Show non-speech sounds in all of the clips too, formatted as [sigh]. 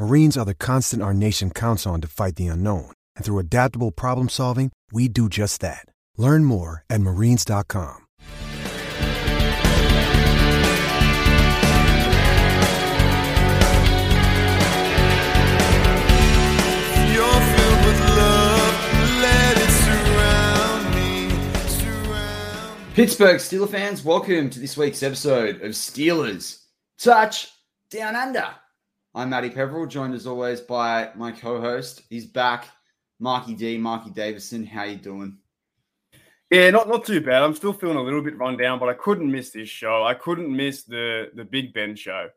Marines are the constant our nation counts on to fight the unknown. And through adaptable problem solving, we do just that. Learn more at marines.com. You're filled with love. Let it surround me. Surround me. Pittsburgh Steelers fans, welcome to this week's episode of Steelers Touch Down Under. I'm Matty Peverell, joined as always by my co-host. He's back, Marky D, Marky Davison. How you doing? Yeah, not not too bad. I'm still feeling a little bit run down, but I couldn't miss this show. I couldn't miss the the Big Ben show.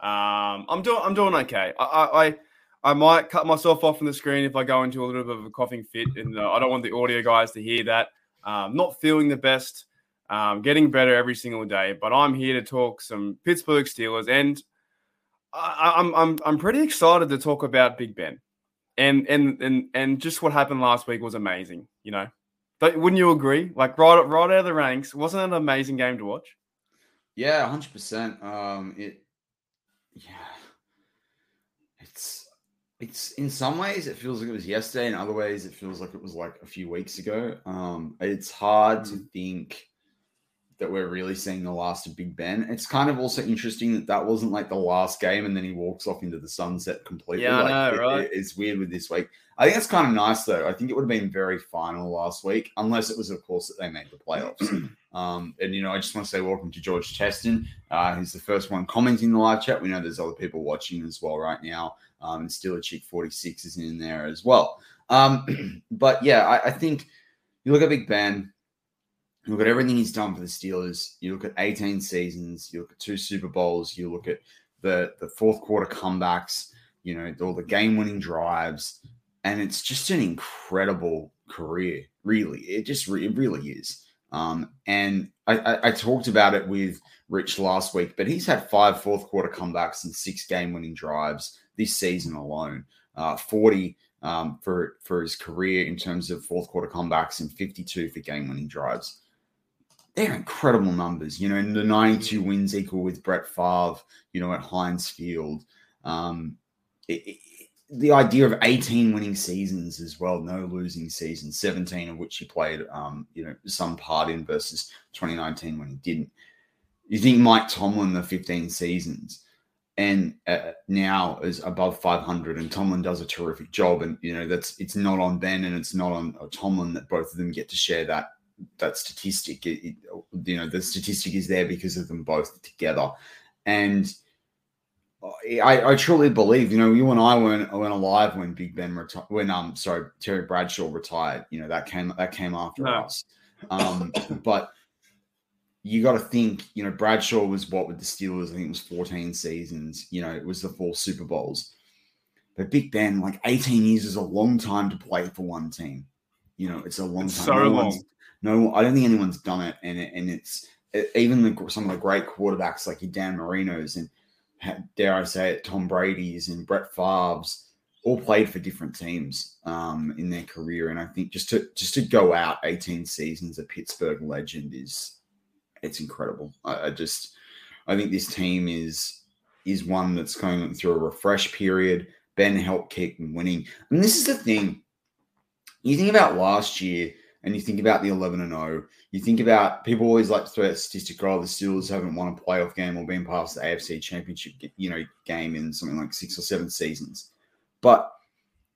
Um, I'm doing I'm doing okay. I, I I I might cut myself off from the screen if I go into a little bit of a coughing fit, and uh, I don't want the audio guys to hear that. Um, not feeling the best. Um, getting better every single day, but I'm here to talk some Pittsburgh Steelers, and I, I'm I'm I'm pretty excited to talk about Big Ben, and and and and just what happened last week was amazing. You know, don't, wouldn't you agree? Like right, right out of the ranks, wasn't it an amazing game to watch? Yeah, hundred percent. Um, it, yeah, it's it's in some ways it feels like it was yesterday, in other ways it feels like it was like a few weeks ago. Um, it's hard to think that we're really seeing the last of Big Ben. It's kind of also interesting that that wasn't like the last game, and then he walks off into the sunset completely. Yeah, I know, it- right? it- it's weird with this week. I think it's kind of nice though. I think it would have been very final last week, unless it was, of course, that they made the playoffs. [clears throat] um, and you know, I just want to say welcome to George Teston. Uh, he's the first one commenting in the live chat. We know there's other people watching as well right now. Um, and Steeler Chick 46 is in there as well. Um, [clears throat] but yeah, I, I think you look at Big Ben, you look at everything he's done for the Steelers. You look at 18 seasons. You look at two Super Bowls. You look at the the fourth quarter comebacks. You know all the game winning drives, and it's just an incredible career. Really, it just it really is. Um, and I, I, I talked about it with Rich last week, but he's had five fourth quarter comebacks and six game winning drives this season alone. Uh, 40 um, for for his career in terms of fourth quarter comebacks and 52 for game winning drives they're incredible numbers. You know, and the 92 wins equal with Brett Favre, you know, at Heinz Field. Um, it, it- the idea of 18 winning seasons as well, no losing seasons, 17 of which he played, um, you know, some part in versus 2019 when he didn't. You think Mike Tomlin, the 15 seasons, and uh, now is above 500, and Tomlin does a terrific job. And you know, that's it's not on Ben and it's not on uh, Tomlin that both of them get to share that that statistic. It, it- you know, the statistic is there because of them both together. And I, I truly believe, you know, you and I weren't, weren't alive when Big Ben retired, when, um, sorry, Terry Bradshaw retired. You know, that came, that came after No. us. Um, but you got to think, you know, Bradshaw was what with the Steelers? I think it was 14 seasons. You know, it was the four Super Bowls. But Big Ben, like 18 years is a long time to play for one team. You know, it's a long It's time. so no long. No, I don't think anyone's done it, and it, and it's it, even the some of the great quarterbacks like your Dan Marino's and dare I say it, Tom Brady's and Brett Favre's all played for different teams um, in their career, and I think just to just to go out 18 seasons a Pittsburgh legend is it's incredible. I, I just I think this team is is one that's going through a refresh period. Ben helped keep them winning, and this is the thing. You think about last year, and you think about the 11 and 0. You think about people always like to throw that statistic. Oh, the Steelers haven't won a playoff game or been past the AFC Championship, you know, game in something like six or seven seasons. But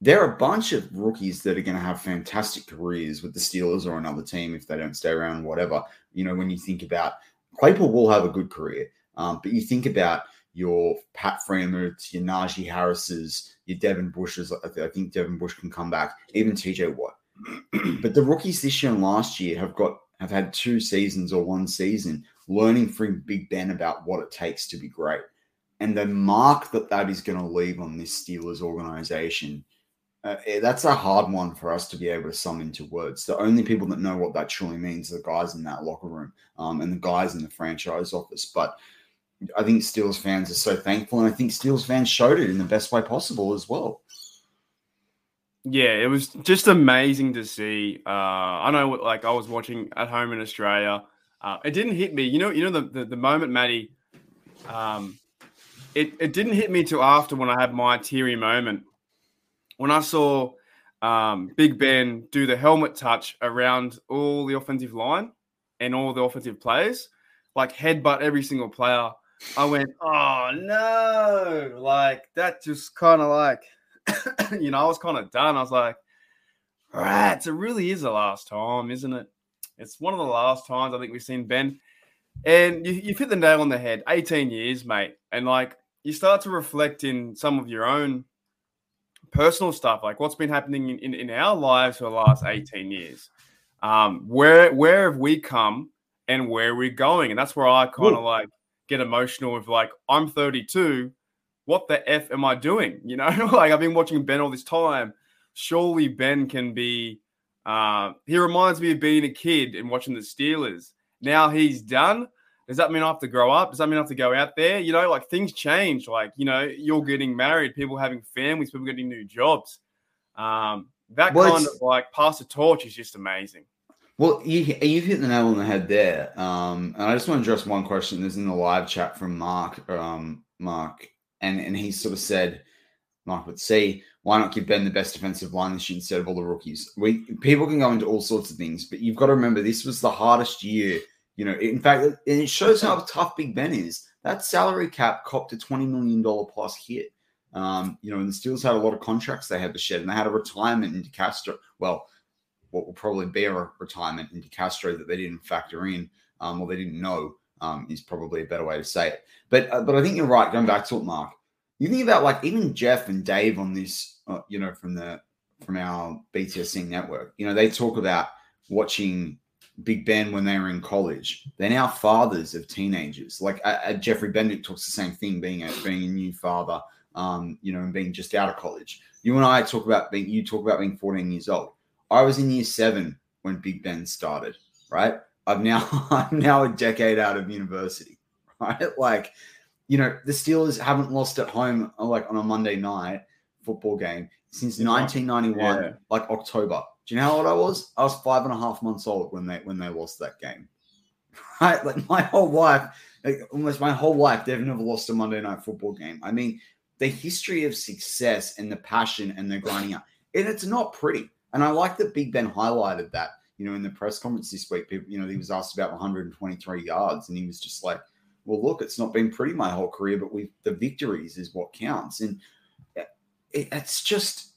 there are a bunch of rookies that are going to have fantastic careers with the Steelers or another team if they don't stay around, whatever. You know, when you think about Claypool will have a good career, um, but you think about your Pat Freiermuths, your Najee Harris's, your Devin Bushes. I think Devin Bush can come back, even TJ Watt. [clears throat] but the rookies this year and last year have got have had two seasons or one season learning from Big Ben about what it takes to be great. And the mark that that is going to leave on this Steelers organization, uh, eh, that's a hard one for us to be able to sum into words. The only people that know what that truly means are the guys in that locker room um, and the guys in the franchise office. But I think Steelers fans are so thankful, and I think Steelers fans showed it in the best way possible as well. Yeah, it was just amazing to see. Uh, I know, like I was watching at home in Australia. Uh, it didn't hit me. You know, you know the the, the moment, Matty. Um, it it didn't hit me till after when I had my teary moment when I saw um, Big Ben do the helmet touch around all the offensive line and all the offensive players, like headbutt every single player. I went, oh no, like that just kind of like, [coughs] you know, I was kind of done. I was like, right, it really is the last time, isn't it? It's one of the last times I think we've seen Ben. And you, you've hit the nail on the head 18 years, mate. And like, you start to reflect in some of your own personal stuff, like what's been happening in, in, in our lives for the last 18 years. Um, where where have we come and where are we going? And that's where I kind of like get emotional with like, I'm 32. What the F am I doing? You know, [laughs] like I've been watching Ben all this time. Surely Ben can be uh, he reminds me of being a kid and watching the Steelers. Now he's done. Does that mean I have to grow up? Does that mean I have to go out there? You know, like things change. Like, you know, you're getting married, people having families, people getting new jobs. Um, that well, kind of like pass the torch is just amazing. Well, you, you've hit the nail on the head there. Um, and I just want to address one question. There's in the live chat from Mark, um, Mark, and, and he sort of said, would see, why not give Ben the best defensive line this year instead of all the rookies? We people can go into all sorts of things, but you've got to remember this was the hardest year you know, in fact, and it shows how tough Big Ben is. That salary cap copped a $20 million plus hit. Um, you know, and the Steelers had a lot of contracts they had to shed, and they had a retirement into Castro. Well, what will probably be a retirement into Castro that they didn't factor in, um, or they didn't know, um, is probably a better way to say it. But uh, but I think you're right. Going back to it, Mark, you think about like even Jeff and Dave on this, uh, you know, from the from our BTSC network. You know, they talk about watching Big Ben when they were in college. They're now fathers of teenagers. Like uh, uh, Jeffrey Bendick talks the same thing, being a being a new father, um, you know, and being just out of college. You and I talk about being you talk about being 14 years old. I was in year seven when Big Ben started, right? I've now [laughs] I'm now a decade out of university, [laughs] right? Like, you know, the Steelers haven't lost at home uh, like on a Monday night football game since 1991, yeah. like October. Do you know how old I was? I was five and a half months old when they when they lost that game. [laughs] Right, like my whole life, like almost my whole life, they've never lost a Monday night football game. I mean, the history of success and the passion and the grinding out, and it's not pretty. And I like that Big Ben highlighted that. You know, in the press conference this week, people, you know, he was asked about 123 yards, and he was just like, "Well, look, it's not been pretty my whole career, but we the victories is what counts." And it, it's just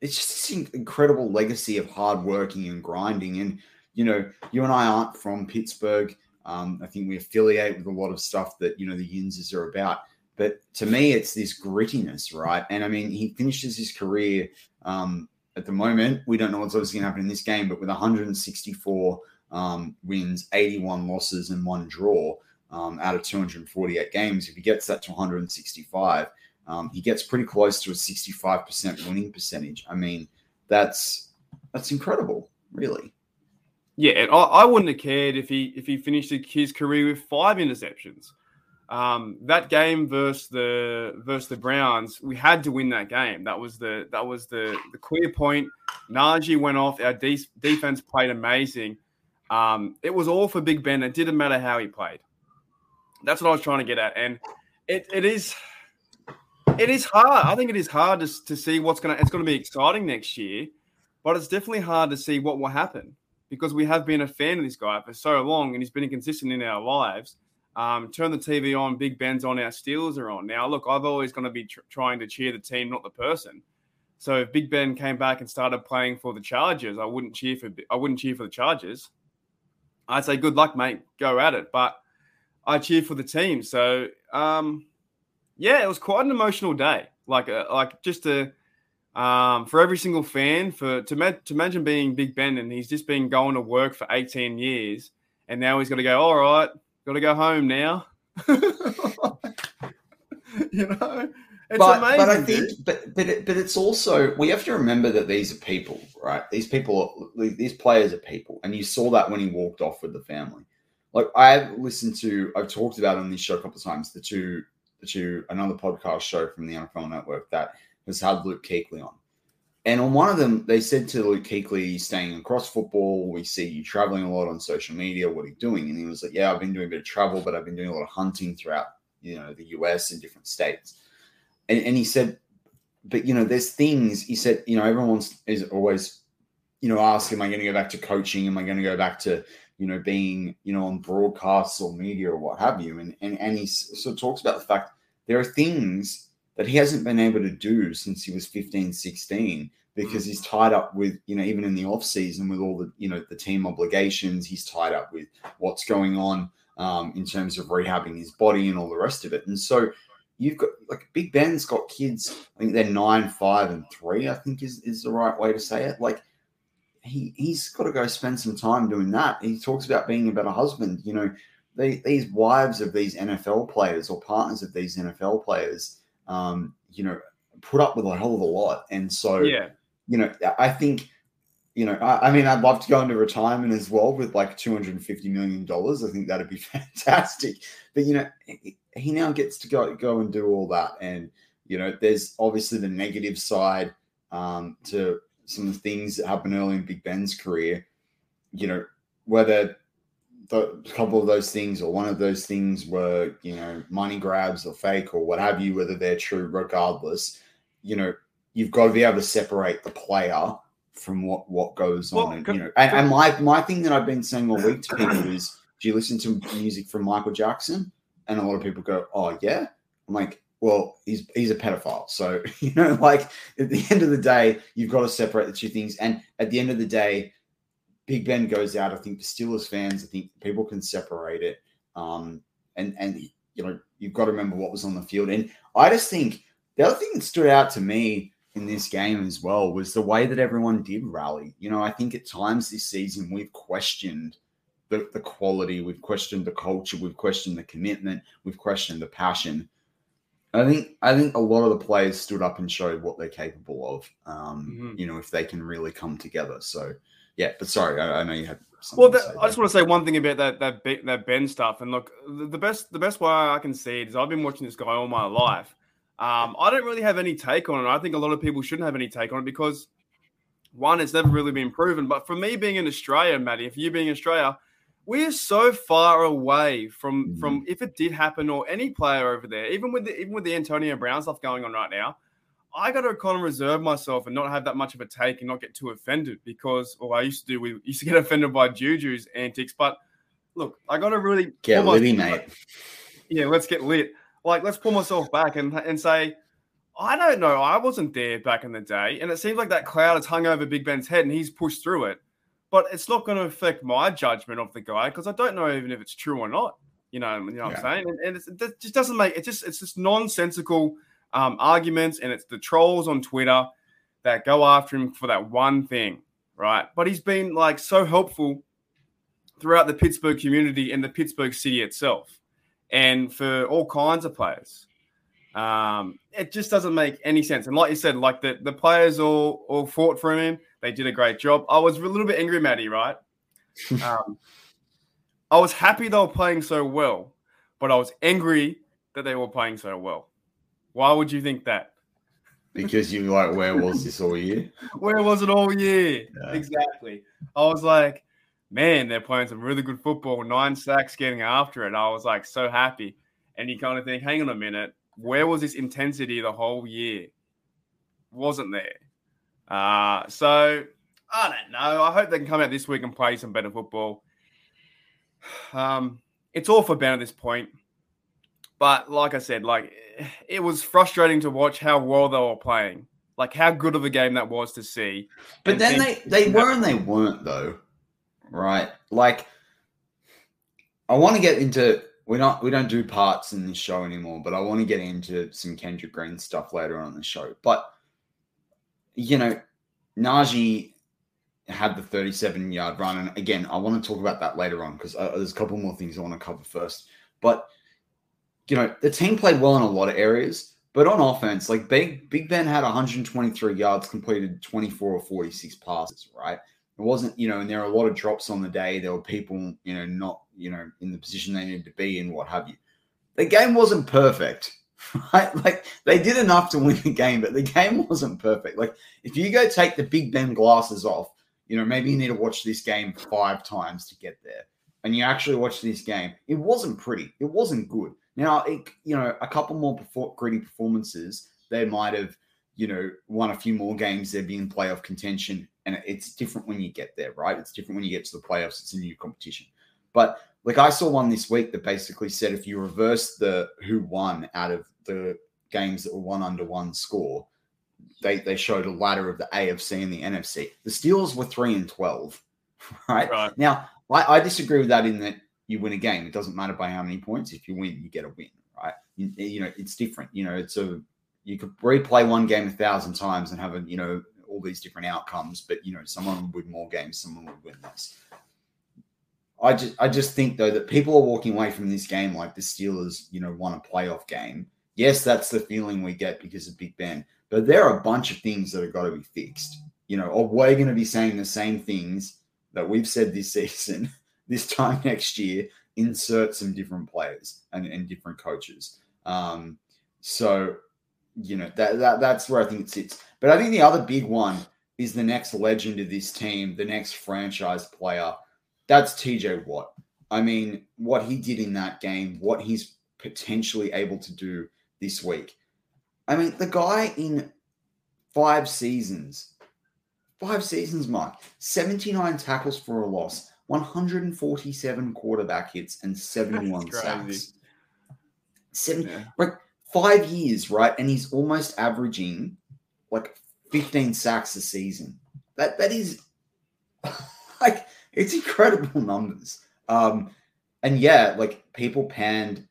it's just this incredible legacy of hard working and grinding. And you know, you and I aren't from Pittsburgh. Um, I think we affiliate with a lot of stuff that you know the Yinzers are about. But to me, it's this grittiness, right? And I mean, he finishes his career um, at the moment. We don't know what's obviously going to happen in this game, but with 164 um, wins, 81 losses, and one draw um, out of 248 games, if he gets that to 165, um, he gets pretty close to a 65% winning percentage. I mean, that's that's incredible, really. Yeah, I, I wouldn't have cared if he if he finished his career with five interceptions. Um, that game versus the versus the Browns, we had to win that game. That was the that was the the clear point. Najee went off. Our de- defense played amazing. Um, it was all for Big Ben. It didn't matter how he played. That's what I was trying to get at, and it, it is it is hard. I think it is hard to, to see what's to. It's to be exciting next year, but it's definitely hard to see what will happen because we have been a fan of this guy for so long, and he's been consistent in our lives. Um, turn the TV on, Big Ben's on, our Steelers are on. Now, look, I've always going to be tr- trying to cheer the team, not the person. So if Big Ben came back and started playing for the Chargers, I wouldn't cheer for I wouldn't cheer for the Chargers. I'd say good luck, mate. Go at it. But I cheer for the team. So um, yeah, it was quite an emotional day. Like uh, like just a um, for every single fan for to, ma- to imagine being Big Ben and he's just been going to work for 18 years and now he's got to go. All right, got to go home now. [laughs] you know. It's but, amazing, but I think, dude. but but it, but it's also we have to remember that these are people, right? These people, these players are people, and you saw that when he walked off with the family. Like I've listened to, I've talked about on this show a couple of times. The two, the two, another podcast show from the NFL Network that has had Luke Kuechly on, and on one of them they said to Luke Kuechly, "Staying across football, we see you traveling a lot on social media. What are you doing?" And he was like, "Yeah, I've been doing a bit of travel, but I've been doing a lot of hunting throughout, you know, the U.S. and different states." and, and he said, but you know, there's things he said, you know, everyone's is always, you know, ask, am I going to go back to coaching? Am I going to go back to, you know, being, you know, on broadcasts or media or what have you? And and and he sort of talks about the fact there are things that he hasn't been able to do since he was 15, 16 because he's tied up with, you know, even in the off season with all the, you know, the team obligations, he's tied up with what's going on um, in terms of rehabbing his body and all the rest of it. And so you've got like Big Ben's got kids. I think they're nine, five, and three. I think is is the right way to say it. Like he he's got to go spend some time doing that. He talks about being a better husband. You know, they, these wives of these NFL players or partners of these NFL players, um, you know, put up with a hell of a lot. And so, yeah, you know, I think. You know, I, I mean, I'd love to go into retirement as well with like two hundred and fifty million dollars. I think that'd be [laughs] fantastic. But you know, he now gets to go go and do all that. And you know, there's obviously the negative side um, to some of the things that happened early in Big Ben's career. You know, whether the a couple of those things or one of those things were you know money grabs or fake or what have you, whether they're true, regardless, you know, you've got to be able to separate the player from what what goes Well, on. And, you know, and, and my my thing that I've been saying all week to people [clears throat] is, do you listen to music from Michael Jackson? And a lot of people go, "Oh yeah." I'm like, "Well, he's he's a pedophile." So [laughs] you know, like at the end of the day, you've got to separate the two things. And at the end of the day, Big Ben goes out. I think for Steelers fans, I think people can separate it. Um, and and you know, you've got to remember what was on the field. And I just think the other thing that stood out to me in this game as well was the way that everyone did rally. You know, I think at times this season we've questioned the, the quality, we've questioned the culture, we've questioned the commitment, we've questioned the passion. I think I think a lot of the players stood up and showed what they're capable of. Um, Mhm. You know, if they can really come together. So yeah, but sorry, I, I know you had. Well, that, I just want to say one thing about that that Ben- that Ben stuff. And look, the, best the best way I can see it is I've been watching this guy all my life. Um, I don't really have any take on it. I think a lot of people shouldn't have any take on it because one, it's never really been proven. But for me being in Australia, Matty, if you being in Australia, we are so far away from Mhm. from if it did happen or any player over there, even with the even with the Antonio Brown stuff going on right now. I got to kind of reserve myself and not have that much of a take and not get too offended because, or I used to do, we used to get [laughs] offended by Juju's antics. But look, I got to really Get litty, [laughs] mate. Yeah, let's get lit. Like, let's pull myself back and and say, I don't know, I wasn't there back in the day, and it seems like that cloud has hung over Big Ben's head and he's pushed through it. But it's not going to affect my judgment of the guy because I don't know even if it's true or not. You know, you know what Yeah. I'm saying? And, and it's, it just doesn't make it. Just it's just nonsensical um, arguments, and it's the trolls on Twitter that go after him for that one thing, right? But he's been like so helpful throughout the Pittsburgh community and the Pittsburgh city itself, and for all kinds of players. Um, it just doesn't make any sense. And like you said, like the, the players all all fought for him. They did a great job. I was a little bit angry, Matty, right? [laughs] um, I was happy they were playing so well, but I was angry that they were playing so well. Why would you think that? Because you like, where was this all year? [laughs] Where was it all year? Yeah. Exactly. I was like, man, they're playing some really good football. Nine sacks getting after it. I was like so happy. And you kind of think, hang on a minute, where was this intensity the whole year? Wasn't there. Uh, so I don't know. I hope they can come out this week and play some better football. [sighs] Um, it's all for Ben at this point. But like I said, like it was frustrating to watch how well they were playing like how good of a game that was to see. But and then think- they they were and they weren't though, right? Like, I want to get into we're not we don't do parts in this show anymore, but I want to get into some Kendrick Green stuff later on in the show. But you know, Najee had the 37 yard run, and again, I want to talk about that later on because uh, there's a couple more things I want to cover first. But you know, the team played well in a lot of areas. But on offense, like Big Big Ben had 123 yards, completed 24 or 46 passes, right? It wasn't, you know, and there are a lot of drops on the day. There were people, you know, not, you know, in the position they needed to be in, what have you. The game wasn't perfect, [laughs] right? Like they did enough to win the game, but the game wasn't perfect. Like if you go take the Big Ben glasses off, you know, maybe you need to watch this game five times to get there. And you actually watch this game, it wasn't pretty. It wasn't good. Now, it, you know, a couple more perfor- gritty performances, they might have, you know, won a few more games. They'd be in playoff contention. And it's different when you get there, right? It's different when you get to the playoffs. It's a new competition. But like I saw one this week that basically said if you reverse the who won out of the games that were one under one score, they they showed a ladder of the AFC and the NFC. The Steelers were three and twelve, [laughs] right? Right. Now I, I disagree with that in that you win a game. It doesn't matter by how many points. If you win, you get a win, right? You, you know, it's different. You know, it's a you could replay one game a thousand times and have a you know all these different outcomes, but you know, someone would win more games, someone would win less. I just I just think though that people are walking away from this game like the Steelers, you know, won a playoff game. Yes, that's the feeling we get because of Big Ben, but there are a bunch of things that have got to be fixed. You know, or we're going to be saying the same things that we've said this [laughs] season, this time [laughs] next year. Insert some different players and, and different coaches. Um, so you know that, that that's where I think it sits. But I think the other big one is the next legend of this team, the next franchise player. That's TJ Watt. I mean, what he did in that game, what he's potentially able to do this week. I mean, the guy in five seasons, five seasons, Mark, 79 tackles for a loss, 147 quarterback hits, and 71 sacks. Seven, Yeah. like five years, right? And he's almost averaging like 15 sacks a season. That that is [laughs] like it's incredible numbers. Um, and yeah, like people panned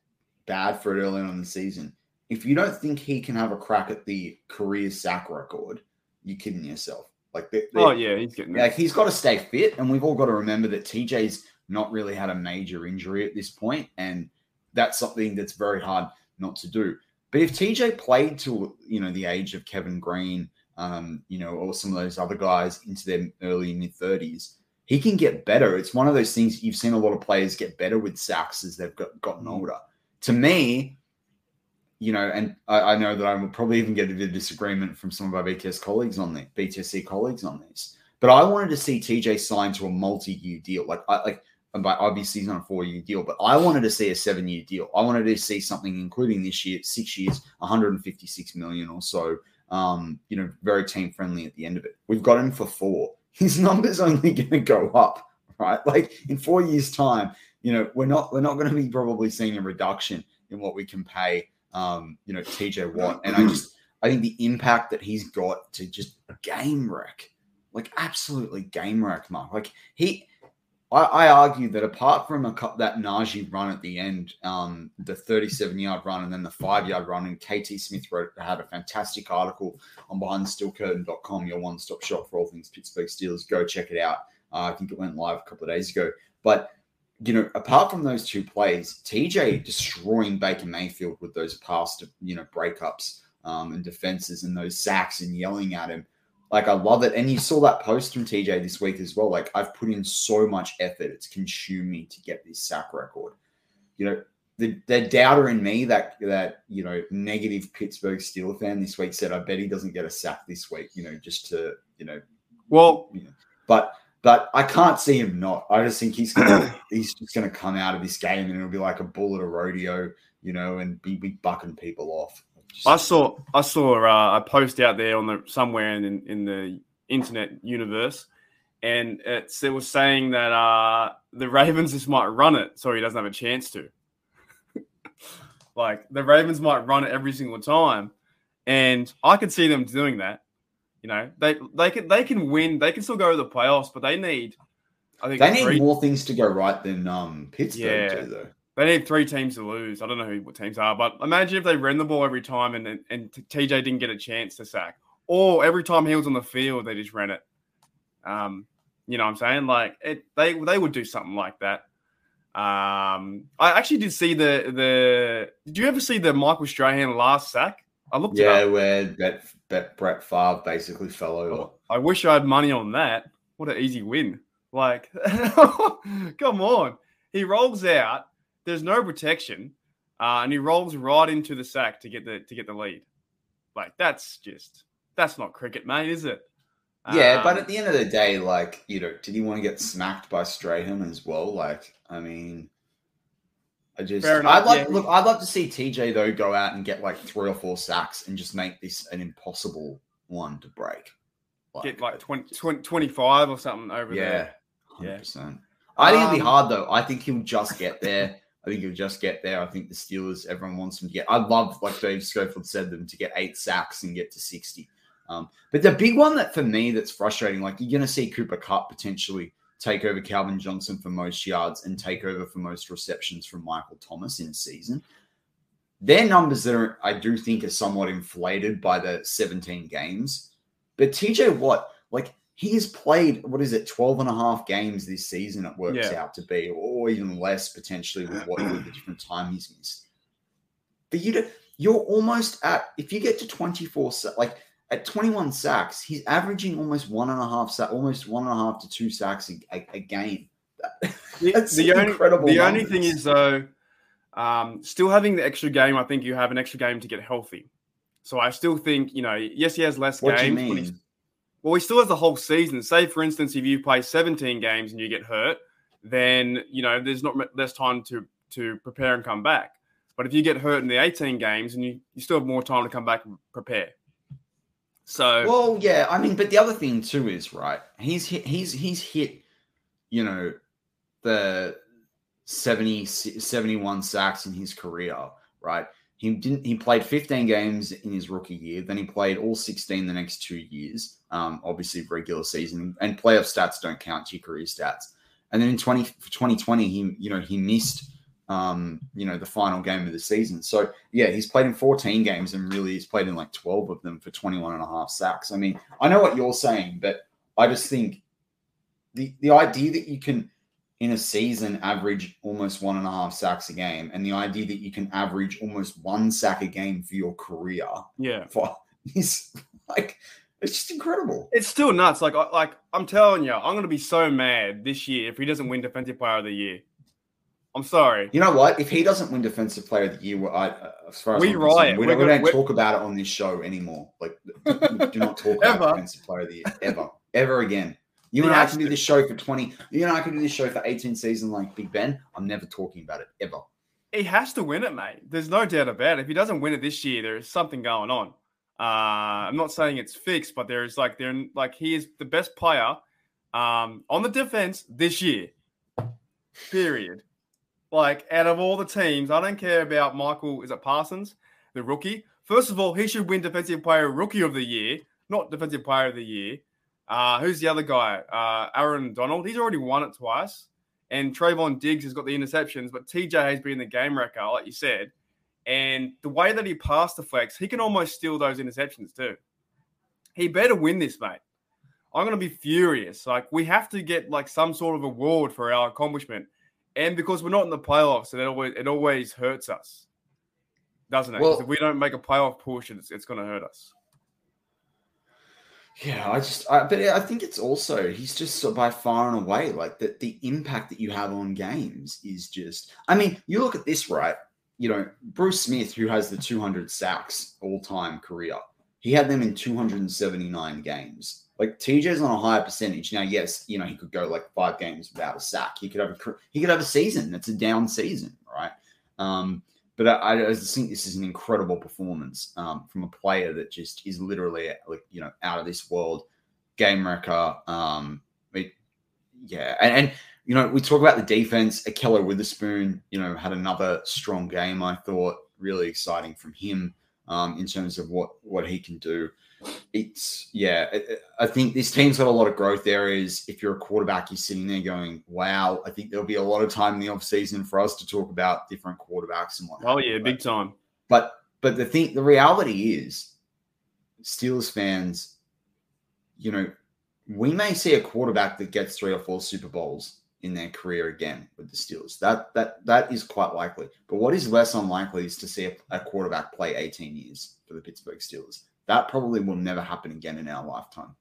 bad for it early on in the season. If you don't think he can have a crack at the career sack record, you're kidding yourself. Like, they, Oh yeah, he's getting like he's got to stay fit, and we've all got to remember that TJ's not really had a major injury at this point, and that's something that's very hard not to do. But if TJ played to you know the age of Kevin Greene, um, you know, or some of those other guys into their early mid thirties, he can get better. It's one of those things you've seen a lot of players get better with sacks as they've got, gotten older. To me, you know, and I, I know that I will probably even get a bit of disagreement from some of our BTS colleagues on the BTSC colleagues on this. But I wanted to see TJ sign to a multi-year deal. Like I like but obviously he's on a four-year deal, but I wanted to see a seven-year deal. I wanted to see something including this year, six years, 156 million or so. Um, you know, very team friendly at the end of it. We've got him for four. [laughs] His number's only going to go up, right? Like in four years' time, you know, we're not we're not going to be probably seeing a reduction in what we can pay um, you know, TJ Watt. And I just I think the impact that he's got to just game wreck, like absolutely game wreck, Mark. Like he I, I argue that apart from a that Najee run at the end, um, the 37 yard run and then the five yard run, and KT Smith wrote had a fantastic article on behindthesteelcurtain.com, your one stop shop for all things Pittsburgh Steelers. Go check it out. Uh, I think it went live a couple of days ago. But you know, apart from those two plays, TJ destroying Baker Mayfield with those past, you know, breakups um, and defenses and those sacks and yelling at him. Like, I love it. And you saw that post from TJ this week as well. Like, I've put in so much effort. It's consumed me to get this sack record. You know, the, the doubter in me, that, that, you know, negative Pittsburgh Steeler fan this week said, I bet he doesn't get a sack this week, you know, just to, you know, Well, but but I can't see him not. I just think he's gonna [clears throat] he's just gonna come out of this game and it'll be like a bull at a rodeo, you know, and be, be bucking people off. Just- I saw I saw uh, a post out there on the somewhere in in the internet universe, and it's, it was saying that uh, the Ravens just might run it, so he doesn't have a chance to. [laughs] like the Ravens might run it every single time, and I could see them doing that. You know, they they can they can win. They can still go to the playoffs, but they need. I think They need three, more things to go right than um, Pittsburgh Yeah. do, though. They need three teams to lose. I don't know who what teams are, but imagine if they ran the ball every time and and, and TJ didn't get a chance to sack, or every time he was on the field they just ran it. Um, you know what I'm saying? Like it, they they would do something like that. Um, I actually did see the the. Did you ever see the Michael Strahan last sack? I looked it Yeah, where Bet, Bet, Brett Favre basically fell over. I wish I had money on that. What an easy win! Like, [laughs] come on. He rolls out. There's no protection, uh, and he rolls right into the sack to get the to get the lead. Like that's just that's not cricket, mate, is it? Yeah, but Um, at the end of the day, like, you know, did he want to get smacked by Strahan as well? Like, I mean, I just, I'd like, yeah. look, I'd love to see TJ though go out and get like three or four sacks and just make this an impossible one to break. Like, get like 20, 20 25 or something over yeah, there. hundred Yeah. percent. I think it'll be Um, hard though. I think he'll just get there. I think he'll just get there. I think the Steelers, everyone wants him to get. I'd love, like Dave Schofield said, them to get eight sacks and get to sixty. Um, but the big one that for me that's frustrating, like you're going to see Cooper Kupp potentially take over Calvin Johnson for most yards and take over for most receptions from Michael Thomas in season. Their numbers that are, I do think, are somewhat inflated by the 17 games. But TJ Watt, like he has played, what is it, 12 and a half games this season, it works Yeah. out to be, or even less potentially with what with the different time he's missed. For you to, you're almost at, if you get to 24, sa- like at 21 sacks, he's averaging almost one and a half sack, almost one and a half to two sacks a, a, game. [laughs] The, That's the only, incredible the only thing is though, um, still having the extra game. I think you have an extra game to get healthy. So I still think you know, yes, he has less What do you games. mean? Well, he still has the whole season. Say, for instance, if you play 17 games and you get hurt, then you know there's not less time to to prepare and come back. But if you get hurt in the 18 games, and you, you still have more time to come back and prepare. So Well, yeah, I mean, but the other thing too is right. He's hit. He's he's hit. You know, the 70, 71 sacks in his career. Right. He didn't. He played fifteen games in his rookie year. Then he played all sixteen the next two years. Um, obviously regular season and playoff stats don't count to your career stats. And then in 20, 2020, he you know he missed um, you know, the final game of the season. So yeah, he's played in 14 games and really he's played in like 12 of them for 21 and a half sacks. I mean, I know what you're saying, but I just think the the idea that you can in a season average almost one and a half sacks a game, and the idea that you can average almost one sack a game for your career yeah, [laughs] for is like it's just incredible. it's still nuts. Like like I'm telling you, I'm gonna be so mad this year if he doesn't win Defensive Player of the Year. I'm sorry. You know what? If he doesn't win Defensive Player of the Year, I, uh, as far as We I'm riot. we We're don't, we gonna- don't talk about it on this show anymore. Like, do not talk about. Defensive Player of the Year ever, ever again. You He and I can do this show for 20. You and I can do this show for 18 seasons like Big Ben. I'm never talking about it ever. He has to win it, mate. There's no doubt about it. If he doesn't win it this year, there is something going on. Uh, I'm not saying it's fixed, but there is like there like he is the best player um, on the defense this year. Period. Like out of all the teams, I don't care about Michael. Is it Parsons, the rookie? First of all, he should win Defensive Player Rookie of the Year, not Defensive Player of the Year. Uh, who's the other guy? Uh, Aaron Donald. He's already won it twice. And Trevon Diggs has got the interceptions, but TJ has been the game wrecker, like you said. And the way that he passed the flex, he can almost steal those interceptions too. He better win this, mate. I'm going to be furious. Like, we have to get like some sort of award for our accomplishment. And because we're not in the playoffs, it always, it always hurts us, doesn't it? Well- if we don't make a playoff push, it's, it's going to hurt us. Yeah, I just, I, but I think it's also he's just so by far and away like that the impact that you have on games is just. I mean, you look at this right. You know, Bruce Smith, who has the 200 sacks all time career, he had them in 279 games. Like TJ's on a higher percentage now. Yes, you know he could go like five games without a sack. He could have a he could have a season that's a down season, right? Um, but I, I think this is an incredible performance um, from a player that just is literally like you know out of this world, game wrecker. Um, it, yeah, and, and you know we talk about the defense. Ahkello Witherspoon, you know, had another strong game. I thought really exciting from him. Um, in terms of what what he can do. It's yeah, I, think this team's got a lot of growth areas. If you're a quarterback, you're sitting there going, "Wow!" I think there'll be a lot of time in the off season for us to talk about different quarterbacks and what. Oh yeah, big time. But but the thing, the reality is, Steelers fans, you know, we may see a quarterback that gets three or four Super Bowls in their career again with the Steelers. That that that is quite likely. But what is less unlikely is to see a, a quarterback play 18 years for the Pittsburgh Steelers. That probably will never happen again in our lifetime.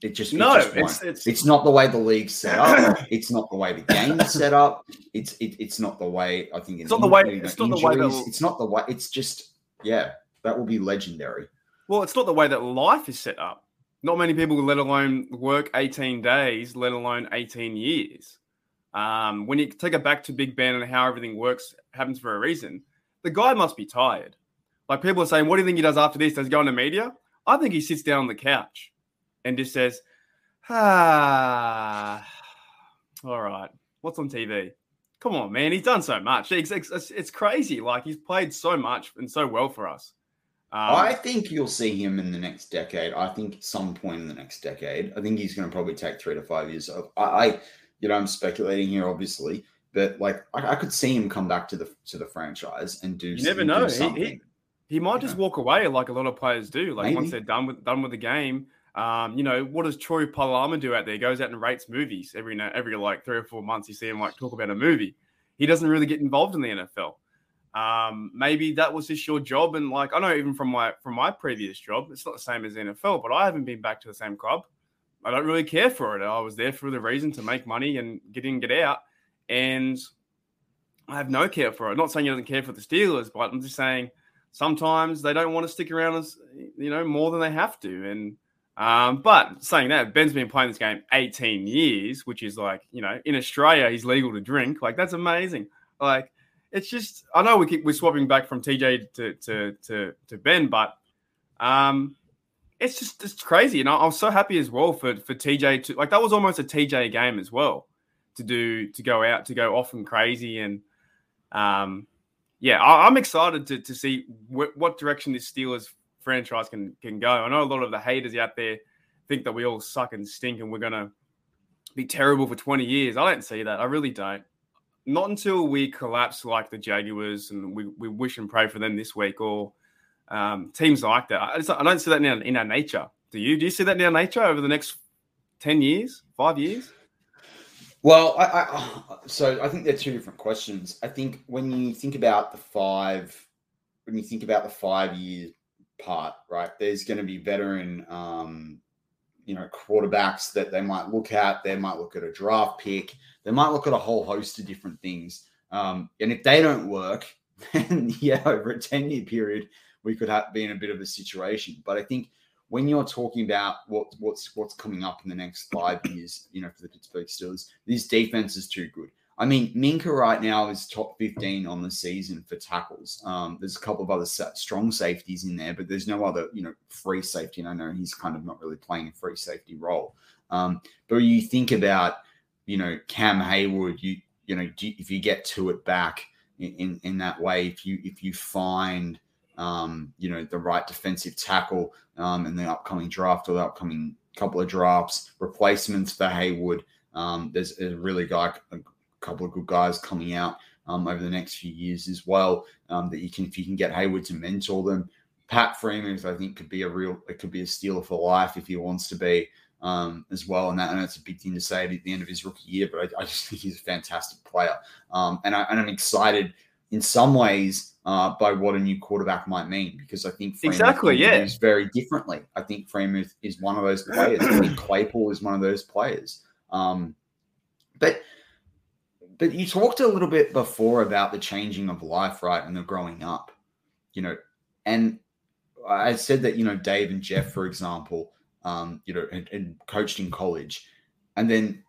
It just no, it just it's, it's it's not the way the league's set up. [coughs] it's not the way the game's set up. It's it, it's not the way I think it's not the way it's not the way that it's not the way it's just yeah that will be legendary. Well, it's not the way that life is set up. Not many people, let alone work 18 days, let alone 18 years. Um, when you take it back to Big Ben and how everything works happens for a reason, the guy must be tired. Like people are saying, what do you think he does after this? Does he go into media? I think he sits down on the couch and just says, ah, all right, what's on TV? Come on, man. He's done so much. It's, it's, it's crazy. Like he's played so much and so well for us. Um, I think you'll see him in the next decade. I think some point in the next decade. I think he's going to probably take three to five years. Of, I, I, you know, I'm speculating here, obviously, but like I, I, could see him come back to the to the franchise and do. You never know. He, he, he, might just know? walk away like a lot of players do. Like Maybe. once they're done with done with the game. Um, you know, what does Troy Polamalu do out there? He goes out and rates movies every every like three or four months. You see him like talk about a movie. He doesn't really get involved in the NFL. Um, maybe that was just your job, and like I know even from my from my previous job, it's not the same as NFL, but I haven't been back to the same club. I don't really care for it. I was there for the reason to make money and get in, get out, and I have no care for it. I'm not saying he doesn't care for the Steelers, but I'm just saying sometimes they don't want to stick around as you know more than they have to. And um, but saying that, Ben's been playing this game 18 years, which is like you know in Australia he's legal to drink. Like that's amazing. Like it's just I know we keep we're swapping back from TJ to to to, to Ben, but um, it's just it's crazy, and I, I was so happy as well for for TJ to like that was almost a TJ game as well to do to go out to go off and crazy and um yeah I, am excited to to see wh- what direction this Steelers franchise can can go. I know a lot of the haters out there think that we all suck and stink and we're gonna be terrible for 20 years. I don't see that. I really don't not until we collapse like the Jaguars and we, we wish and pray for them this week or um, teams like that. I, just, I don't see that in our, in our nature. Do you? Do you see that in our nature over the next 10 years, five years? Well, I, I, so I think they're two different questions. I think when you think about the five, when you think about the five year part, right, there's going to be veteran, um, you know, quarterbacks that they might look at. They might look at a draft pick. They might look at a whole host of different things. Um, and if they don't work, [laughs] then yeah, over a 10 year period, we could have be in a bit of a situation. But I think when you're talking about what, what's what's coming up in the next five years, you know, for the Pittsburgh Steelers, this defense is too good. I mean, Minkah right now is top 15 on the season for tackles. Um, there's a couple of other strong safeties in there, but there's no other, you know, free safety. And I know he's kind of not really playing a free safety role. Um, but you think about you know, Cam Heyward, you you know, if you get to it back in, in, in that way, if you if you find um, you know, the right defensive tackle um, in the upcoming draft or the upcoming couple of drafts, replacements for Heyward. Um, there's, a really guy, a couple of good guys coming out um, over the next few years as well. Um, that you can, if you can get Heyward to mentor them. Pat Freiermuth, I think, could be a real, it could be a Steeler for life if he wants to be um, as well. And, that, and that's a big thing to say at the end of his rookie year, but I, I just think he's a fantastic player. Um, and, I, and I'm excited in some ways uh, by what a new quarterback might mean because I think exactly yeah is very differently. I think Freeman is one of those players. I think [clears throat] Claypool is one of those players. Um, but but you talked a little bit before about the changing of life, right, and the growing up, you know, and I said that you know Dave and Jeff, for example, um, you know, and, and coached in college, and then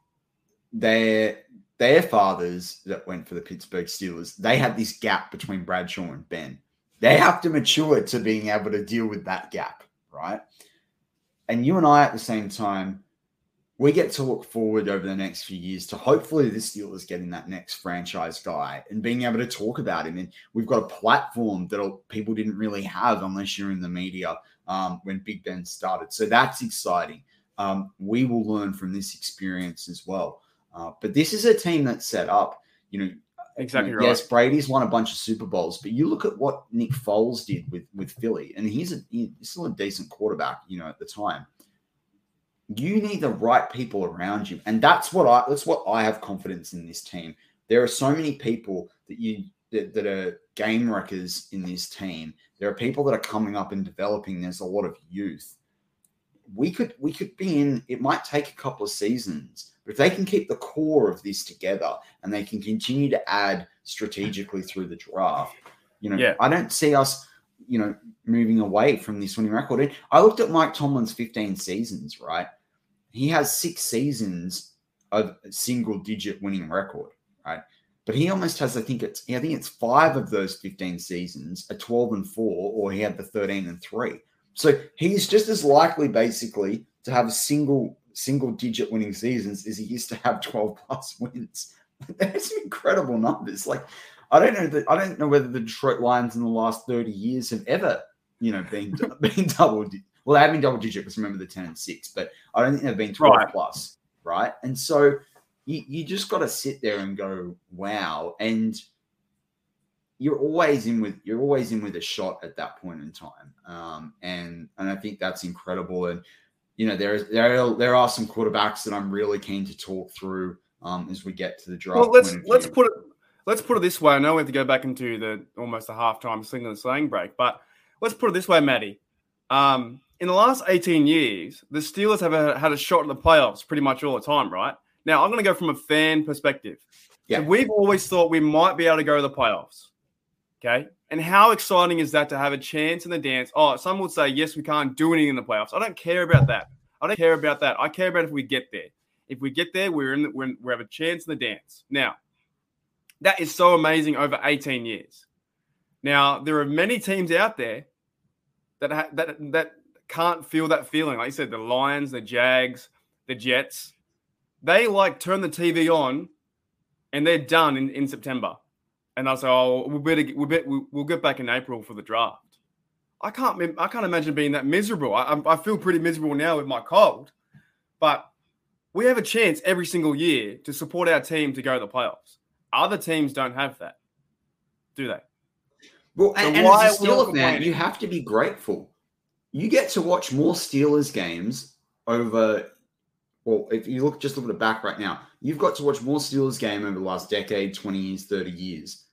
their their fathers that went for the Pittsburgh Steelers, they had this gap between Bradshaw and Ben. They have to mature to being able to deal with that gap, right? And you and I at the same time, we get to look forward over the next few years to hopefully the Steelers getting that next franchise guy and being able to talk about him. And we've got a platform that people didn't really have unless you're in the media um, when Big Ben started. So that's exciting. Um, we will learn from this experience as well. Uh, but this is a team that's set up, you know. Exactly right. Yes, Brady's won a bunch of Super Bowls, but you look at what Nick Foles did with with Philly, and he's a he's still a decent quarterback, you know, at the time you need the right people around you. And that's what I that's what I have confidence in this team. There are so many people that you that, that are game wreckers in this team. There are people that are coming up and developing. There's a lot of youth. We could we could be in it might take a couple of seasons, but if they can keep the core of this together and they can continue to add strategically through the draft, you know, yeah. I don't see us you know, moving away from this winning record. And I looked at Mike Tomlin's 15 seasons, right? He has six seasons of single digit winning record, right? But he almost has, I think it's, I think it's five of those 15 seasons, a 12 and four, or he had the 13 and three. So he's just as likely basically to have a single single digit winning seasons as he used to have 12 plus [laughs] wins. That's incredible numbers. Like I don't know that I don't know whether the Detroit Lions in the last 30 years have ever, you know, been [laughs] been double well, they have been double digit because remember the 10 and 6, but I don't think they've been 12 right. plus, right? And so you, you just got to sit there and go, wow. And you're always in with you're always in with a shot at that point in time. Um, and and I think that's incredible. And you know, there is there are, there are some quarterbacks that I'm really keen to talk through um, as we get to the draft. Well, let's let's put it let's put it this way. I know we have to go back into the almost a halftime sling and slang break, but let's put it this way, Matty. Um, in the last 18 years, the Steelers have had a shot at the playoffs pretty much all the time, right? Now, I'm going to go from a fan perspective. Yeah. So we've always thought we might be able to go to the playoffs. Okay. And how exciting is that to have a chance in the dance? Oh, some would say, yes, we can't do anything in the playoffs. I don't care about that. I don't care about that. I care about if we get there. If we get there, we're in, the, we're in, we have a chance in the dance. Now, that is so amazing over 18 years. Now, there are many teams out there that ha- that that can't feel that feeling. Like you said, the Lions, the Jags, the Jets, they like turn the TV on and they're done in, in September. And I say, oh, we'll, better, we'll, better, we'll get back in April for the draft. I can't, I can't imagine being that miserable. I, I feel pretty miserable now with my cold, but we have a chance every single year to support our team to go to the playoffs. Other teams don't have that, do they? Well, and, so and as a Steelers fan, you have to be grateful you get to watch more Steelers games over. Well, if you look just look at the back right now, you've got to watch more Steelers game over the last decade, twenty years, thirty years,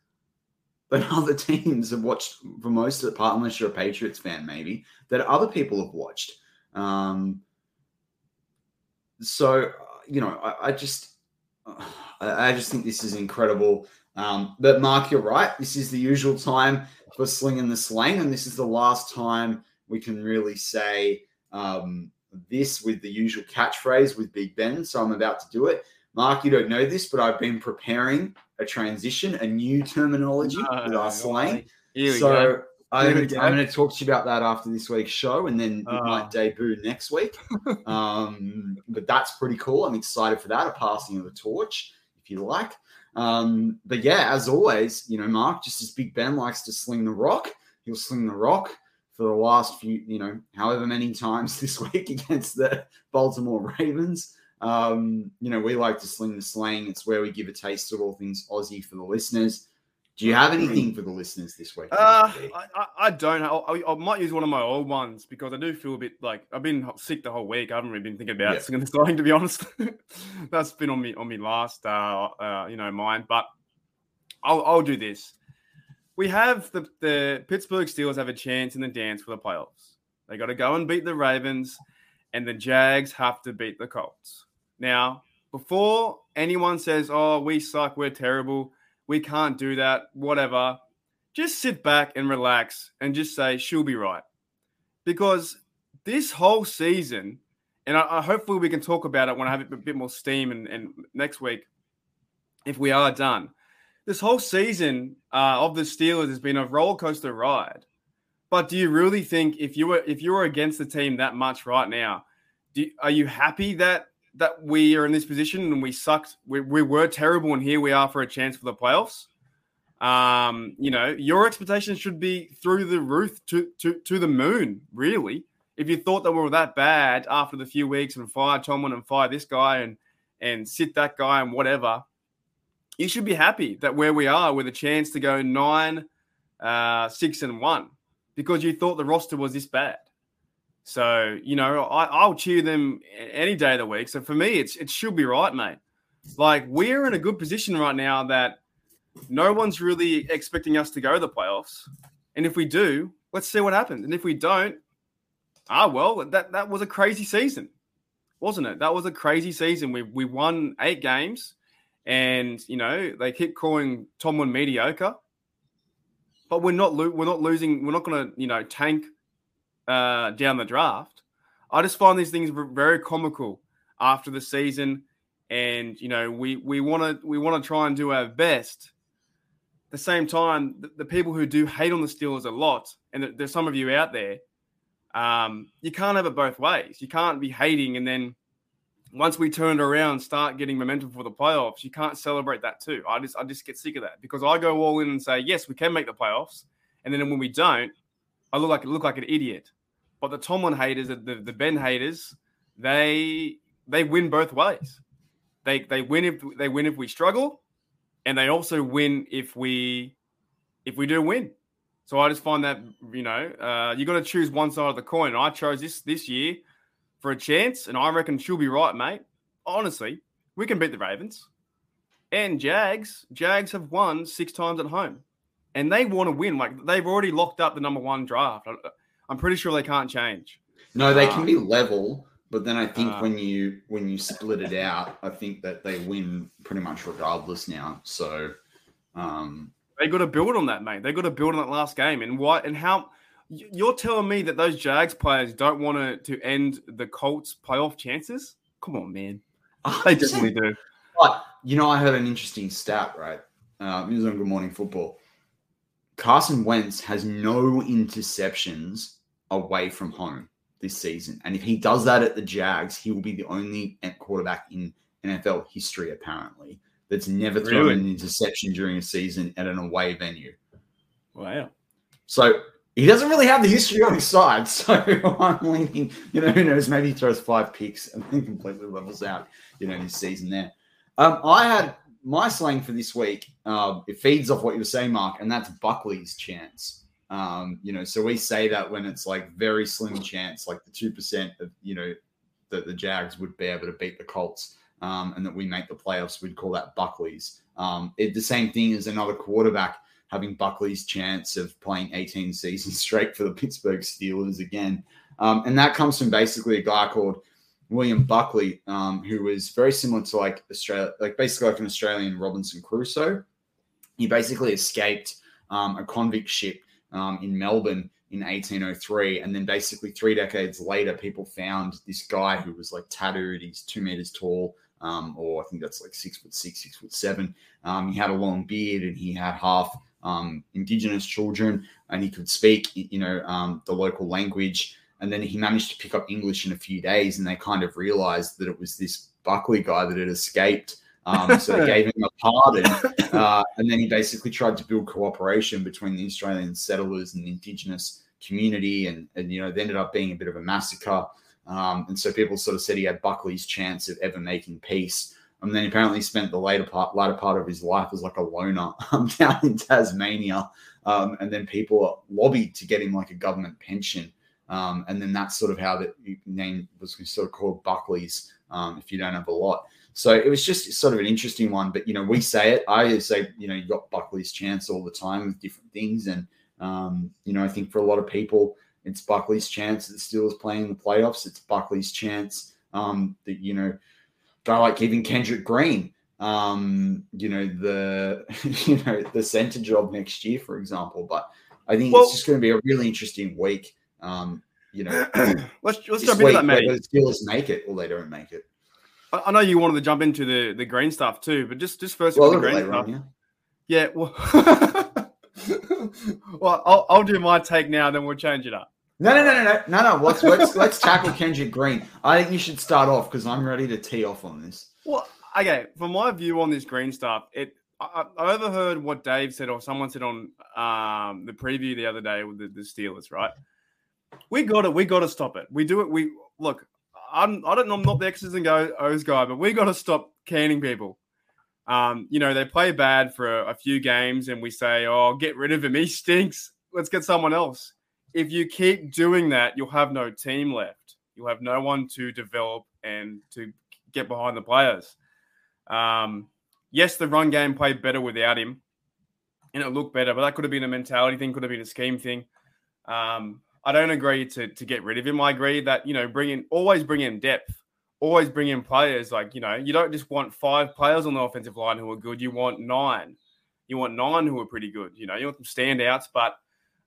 But [laughs] other teams have watched for most of the part, unless you're a Patriots fan, maybe that other people have watched. Um, so you know, I, I just, I, I just think this is incredible. Um, but Mark, you're right. This is the usual time for slinging the slang, and this is the last time we can really say um, this with the usual catchphrase with Big Ben. So I'm about to do it. Mark, you don't know this, but I've been preparing a transition, a new terminology oh, with our slang. so I'm going, to, I'm going, to, talk to you about that after this week's show, and then oh. it might debut next week. [laughs] um, but that's pretty cool. I'm excited for that. A passing of the torch, if you like. Um, but yeah, as always, you know, Mark, just as Big Ben likes to sling the rock, he'll sling the rock for the last few, you know, however many times [laughs] this week against the Baltimore Ravens. Um, you know, we like to sling the slang. It's where we give a taste of all things Aussie for the listeners. Do you have anything for the listeners this week? Uh, I, I, don't. I, I, might use one of my old ones because I do feel a bit like I've been sick the whole week. I haven't really been thinking about yeah. the slang to be honest. [laughs] That's been on me on me last, uh, uh, you know, mind. But I'll, I'll do this we have the, the Pittsburgh Steelers have a chance in the dance for the playoffs. They got to go and beat the Ravens, and the Jags have to beat the Colts. Now, before anyone says, "Oh, we suck, we're terrible, we can't do that," whatever, just sit back and relax and just say she'll be right, because this whole season, and I, I hopefully we can talk about it when I have a bit more steam and, and next week, if we are done this whole season uh, of the Steelers has been a roller coaster ride. But do you really think if you were if you were against the team that much right now, do, are you happy that that we are in this position and we sucked. We, we were terrible, and here we are for a chance for the playoffs. Um, you know, your expectations should be through the roof to to to the moon, really. If you thought that we were that bad after the few weeks and fire Tomlin and fire this guy and and sit that guy and whatever, you should be happy that where we are with a chance to go nine, uh, six and one because you thought the roster was this bad. So you know, I, I'll cheer them any day of the week. So for me, it's it should be right, mate. Like we're in a good position right now that no one's really expecting us to go to the playoffs. And if we do, let's see what happens. And if we don't, ah, well, that, that was a crazy season, wasn't it? That was a crazy season. We, we won eight games, and you know they keep calling Tomlin mediocre, but we're not lo- we're not losing. We're not going to you know tank uh, down the draft. I just find these things very comical after the season, and you know we we want to we want to try and do our best At the same time, the, the, people who do hate on the Steelers a lot, and there's some of you out there, um, you can't have it both ways. You can't be hating and then once we turn around, start getting momentum for the playoffs, you can't celebrate that too. I just I just get sick of that because I go all in and say yes, we can make the playoffs, and then when we don't, I look like look like an idiot. But the Tomlin haters, the, the Ben haters, they they win both ways. They they win if they win if we struggle, and they also win if we if we do win. So I just find that you know uh, you got to choose one side of the coin. I chose this this year for a chance, and I reckon she'll be right, mate. Honestly, we can beat the Ravens and Jags. Jags have won six times at home, and they want to win. Like they've already locked up the number one draft. I'm pretty sure they can't change. No, they can be level, but then I think uh, when you when you split it out, I think that they win pretty much regardless now. So um, they got to build on that, mate. They got to build on that last game. And what and how you're telling me that those Jags players don't want to to end the Colts playoff chances? Come on, man. [laughs] They definitely do. But you know, I heard an interesting stat. Right, uh, it was on Good Morning Football. Carson Wentz has no interceptions away from home this season. And if he does that at the Jags, he will be the only quarterback in NFL history, apparently, that's never thrown really? an interception during a season at an away venue. Wow. So he doesn't really have the history on his side. [laughs] So I'm leaning, you know, who knows? Maybe he throws five picks and then completely levels out, you know, his season there. Um, I had my slang for this week. Uh, it feeds off what you were saying, Mark, and that's Buckley's chance. Um, you know, so we say that when it's like very slim chance, like the two percent of you know that the Jags would be able to beat the Colts, um, and that we make the playoffs, we'd call that Buckley's. Um, it, the same thing as another quarterback having Buckley's chance of playing 18 seasons [laughs] straight for the Pittsburgh Steelers again, um, and that comes from basically a guy called William Buckley, um, who was very similar to like Australia, like basically like an Australian Robinson Crusoe. He basically escaped um, a convict ship um, in Melbourne in 1803. And then basically three decades later, people found this guy who was like tattooed. He's two meters tall, um, or I think that's like six foot six, six foot seven. Um, he had a long beard and he had half um, indigenous children and he could speak, you know, um, the local language. And then he managed to pick up English in a few days. And they kind of realized that it was this Buckley guy that had escaped um, so they [laughs] gave him a pardon, uh, and then he basically tried to build cooperation between the Australian settlers and the Indigenous community, and, and you know, they ended up being a bit of a massacre. Um, and so people sort of said he had Buckley's chance of ever making peace. And then apparently spent the later part, later part of his life as like a loner [laughs] um, down in Tasmania. Um, and then people lobbied to get him like a government pension. Um, and then that's sort of how the name was sort of called Buckley's. Um, if you don't have a lot, so it was just sort of an interesting one. But you know, we say it. I say, you know, you got Buckley's chance all the time with different things, and um, you know, I think for a lot of people, it's Buckley's chance that the Steelers playing the playoffs. It's Buckley's chance um, that you know, guy like even Kendrick Green, um, you know, the [laughs] you know the center job next year, for example. But I think well, it's just going to be a really interesting week. Um, you know, [clears throat] let's let's jump into that, mate. The Steelers make it or they don't make it. I know you wanted to jump into the the green stuff too, but just just first well, the green stuff. yeah. yeah, well, [laughs] well, I'll, I'll do my take now, then we'll change it up. No, no, no, no, no, no, no. Let's let's let's tackle Kendrick Green. I think you should start off because I'm ready to tee off on this. Well, okay. From my view on this Green stuff, it I, I overheard what Dave said or someone said on um, the preview the other day with the, the Steelers. Right? We got it. we got to stop it. We do it. We look. I'm I don't know. I'm not the X's and go O's guy, but we got to stop canning people. Um, you know, they play bad for a, a few games, and we say, "Oh, get rid of him. He stinks. Let's get someone else." If you keep doing that, you'll have no team left. You'll have no one to develop and to get behind the players. Um, yes, the run game played better without him, and it looked better, but that could have been a mentality thing, could have been a scheme thing. Um, I don't agree to to get rid of him. I agree that you know bring in always bring in depth, always bring in players. Like you know you don't just want five players on the offensive line who are good. You want nine. You want nine who are pretty good. You know you want some standouts, but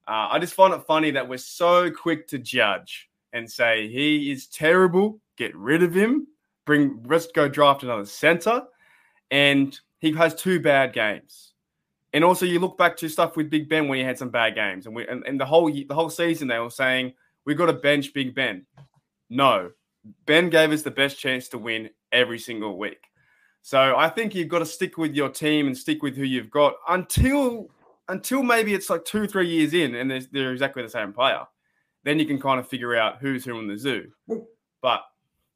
uh, I just find it funny that we're so quick to judge and say he is terrible, get rid of him, bring let's go draft another center, and he has two bad games. And also, you look back to stuff with Big Ben when he had some bad games, and we and, and the whole the whole season they were saying we got to bench Big Ben. No, Ben gave us the best chance to win every single week. So I think you've got to stick with your team and stick with who you've got until until maybe it's like two, three years in and they're, they're exactly the same player. Then you can kind of figure out who's who in the zoo. But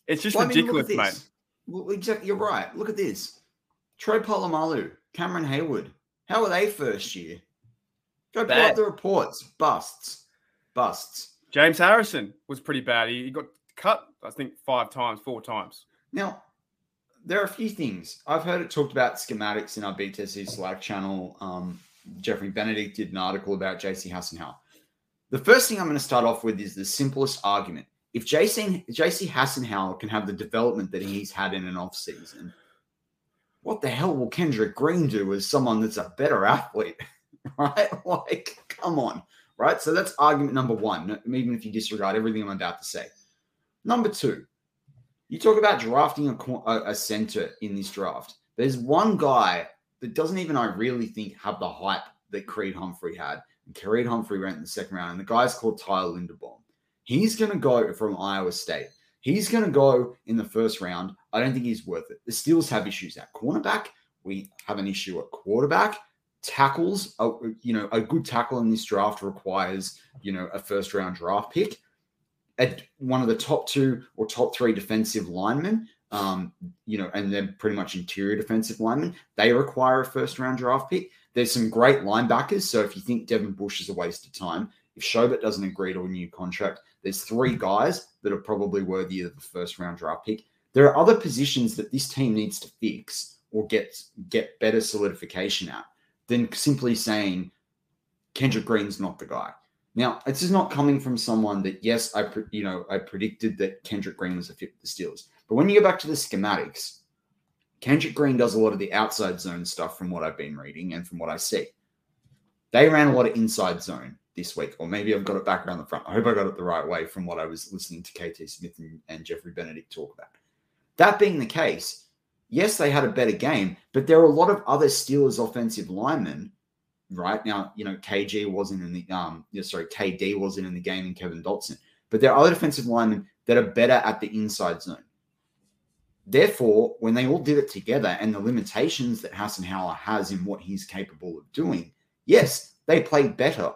it's just well, ridiculous, I mean, mate. Well, exactly. You're right. Look at this. Troy Polamalu, Cameron Heyward. How were they first year? Go pull up the reports. Busts. Busts. James Harrison was pretty bad. He, he got cut, I think, five times, four times. Now, there are a few things. I've heard it talked about schematics in our BTSC Slack channel. Um, Jeffrey Benedict did an article about JC Hassenauer. The first thing I'm going to start off with is the simplest argument. If JC, JC Hassenauer can have the development that he's had in an off season, what the hell will Kendrick Green do as someone that's a better athlete? [laughs] right? Like, come on. Right? So that's argument number one, even if you disregard everything I'm about to say. Number two, you talk about drafting a, a center in this draft. There's one guy that doesn't even, I really think, have the hype that Creed Humphrey had. And Creed Humphrey went in the second round, and the guy's called Tyler Linderbaum. He's going to go from Iowa State. He's going to go in the first round. I don't think he's worth it. The Steelers have issues at cornerback. We have an issue at quarterback. Tackles, uh, you know, a good tackle in this draft requires, you know, a first round draft pick. At one of the top two or top three defensive linemen um, you know, and they're pretty much interior defensive linemen. They require a first round draft pick. There's some great linebackers. So if you think Devin Bush is a waste of time, if Schobert doesn't agree to a new contract, there's three guys that are probably worthy of the first round draft pick. There are other positions that this team needs to fix or get get better solidification at than simply saying Kendrick Green's not the guy. Now, this is not coming from someone that yes, I you know I predicted that Kendrick Green was a fit for the Steelers. But when you go back to the schematics, Kendrick Green does a lot of the outside zone stuff from what I've been reading and from what I see. They ran a lot of inside zone this week, or maybe I've got it back around the front. I hope I got it the right way from what I was listening to KT Smith and, and Jeffrey Benedict talk about. That being the case, yes, they had a better game, but there are a lot of other Steelers offensive linemen. Right now, you know, KG wasn't in the um, sorry, KD wasn't in the game, and Kevin Dotson. But there are other defensive linemen that are better at the inside zone. Therefore, when they all did it together and the limitations that Hassenauer has in what he's capable of doing, yes, they played better.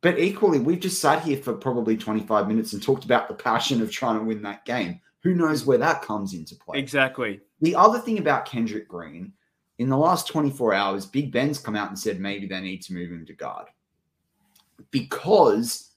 But equally, we've just sat here for probably 25 minutes and talked about the passion of trying to win that game. Who knows where that comes into play? Exactly. The other thing about Kendrick Green, in the last 24 hours, Big Ben's come out and said maybe they need to move him to guard because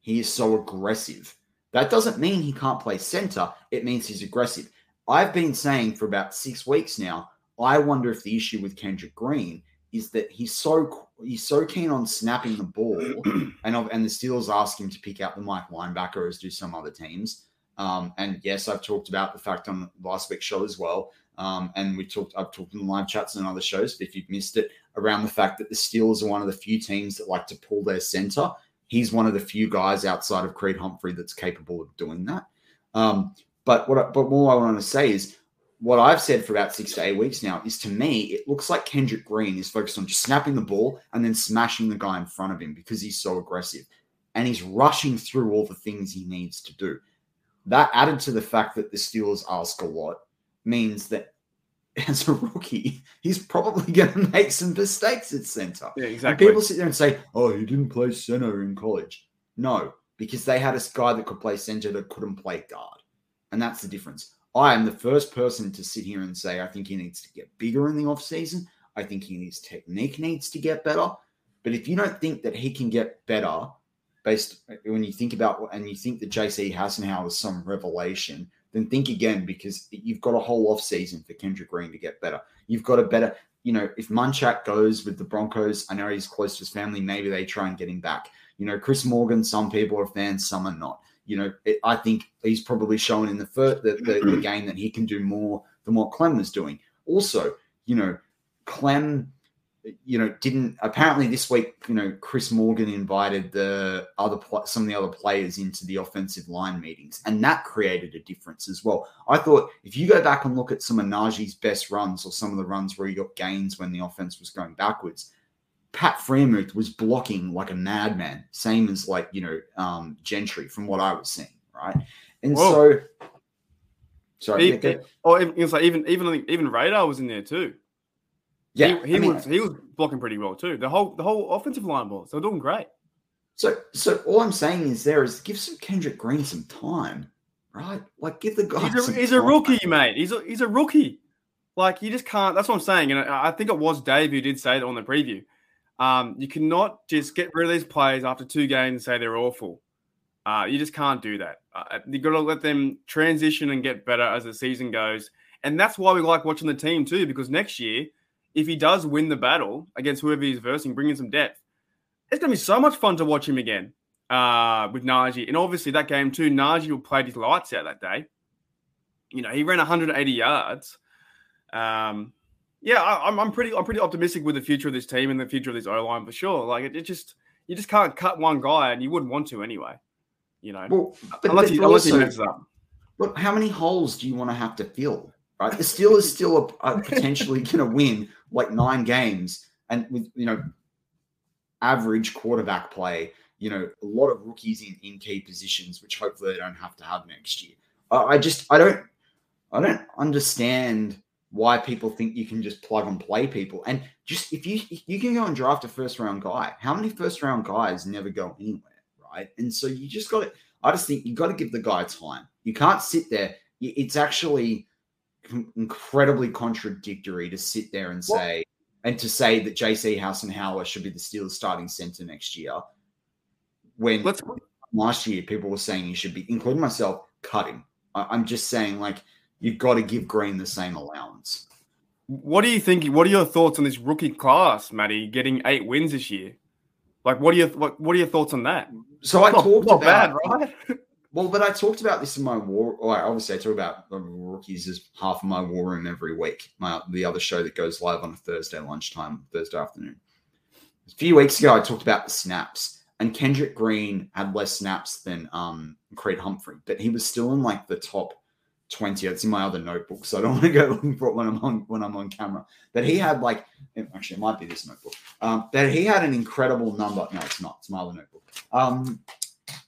he is so aggressive. That doesn't mean he can't play center, it means he's aggressive. I've been saying for about six weeks now. I wonder if the issue with Kendrick Green is that he's so he's so keen on snapping the ball, [clears throat] and and the Steelers ask him to pick out the Mike linebacker as do some other teams. Um, and yes, I've talked about the fact on last week's show as well. Um, and we talked, I've talked in the live chats and other shows. But if you've missed it, around the fact that the Steelers are one of the few teams that like to pull their center. He's one of the few guys outside of Creed Humphrey that's capable of doing that. Um, but what but more I want to say is what I've said for about six to eight weeks now is to me, it looks like Kendrick Green is focused on just snapping the ball and then smashing the guy in front of him because he's so aggressive. and he's rushing through all the things he needs to do. That added to the fact that the Steelers ask a lot means that [laughs] as a rookie, he's probably going to make some mistakes at center. Yeah, And exactly. people sit there and say, "Oh, he didn't play center in college." No, because they had a guy that could play center that couldn't play guard, and that's the difference. I am the first person to sit here and say I think he needs to get bigger in the offseason. I think his technique needs to get better. But if you don't think that he can get better, based when you think about and you think that JC Hassenauer is some revelation, then think again because you've got a whole off season for Kendrick Green to get better. You've got a better, you know, if Munchak goes with the Broncos, I know he's close to his family. Maybe they try and get him back. You know, Chris Morgan. Some people are fans, some are not. You know, it, I think he's probably shown in the first the, the, the mm-hmm. game that he can do more than what Klemm was doing. Also, you know, Klemm, you know, didn't apparently this week. You know, Chris Morgan invited the other some of the other players into the offensive line meetings, and that created a difference as well. I thought if you go back and look at some of Najee's best runs or some of the runs where he got gains when the offense was going backwards, Pat Freiermuth was blocking like a madman, same as like you know um, Gentry from what I was seeing, right? And Whoa. so, sorry, He- or even, it's like even even even Rader was in there too. yeah, he, he I mean, was he was blocking pretty well too. The whole the whole offensive line was they're doing great. So, so all I'm saying is there is give some Kendrick Green some time, right? Like give the guy. He's a, he's a rookie, mate. He's a he's a rookie. Like you just can't. That's what I'm saying. And I I think it was Dave who did say that on the preview. Um, you cannot just get rid of these players after two games and say they're awful. Uh, you just can't do that. Uh, you got to let them transition and get better as the season goes. And that's why we like watching the team too, because next year, if he does win the battle against whoever he's versing, bring in some depth, it's going to be so much fun to watch him again uh, with Najee. And obviously, that game too, Najee will play his lights out that day. You know, he ran 180 yards. Um, yeah, I, I'm, I'm pretty, I'm pretty optimistic with the future of this team and the future of this O line for sure. Like it, it just, you just can't cut one guy, and you wouldn't want to anyway. You know, Well, but, unless but he, unless he messes up. Look, how many holes do you want to have to fill? Right, the Steelers still are, are [laughs] potentially going to win like nine games, and with you know average quarterback play, you know a lot of rookies in in key positions, which hopefully they don't have to have next year. I I just I don't I don't understand why people think you can just plug and play people, and just if you if you can go and draft a first round guy, how many first round guys never go anywhere, right? And so you just got to. I just think you got to give the guy time. You can't sit there. It's actually incredibly contradictory to sit there and say and to say that JC Hassenauer should be the Steelers starting center next year. When Let's last year people were saying he should be, including myself, cutting. I'm just saying like you've got to give Green the same allowance. What do you think? What are your thoughts on this rookie class, Matty, getting eight wins this year? Like, what are your what, what are your thoughts on that? So I Not- talked not about bad, right? [laughs] Well, but I talked about this in my war. Or obviously, I talk about the rookies as half of my war room every week. My the other show that goes live on a Thursday lunchtime, Thursday afternoon. A few weeks ago, I talked about the snaps, and Kendrick Green had less snaps than um, Creed Humphrey, but he was still in like the top twenty. It's in my other notebook, so I don't [laughs] want to go looking for it when I'm on when I'm on camera. But he had like, actually, it might be this notebook. Um, but he had an incredible number. No, it's not. It's my other notebook. Um,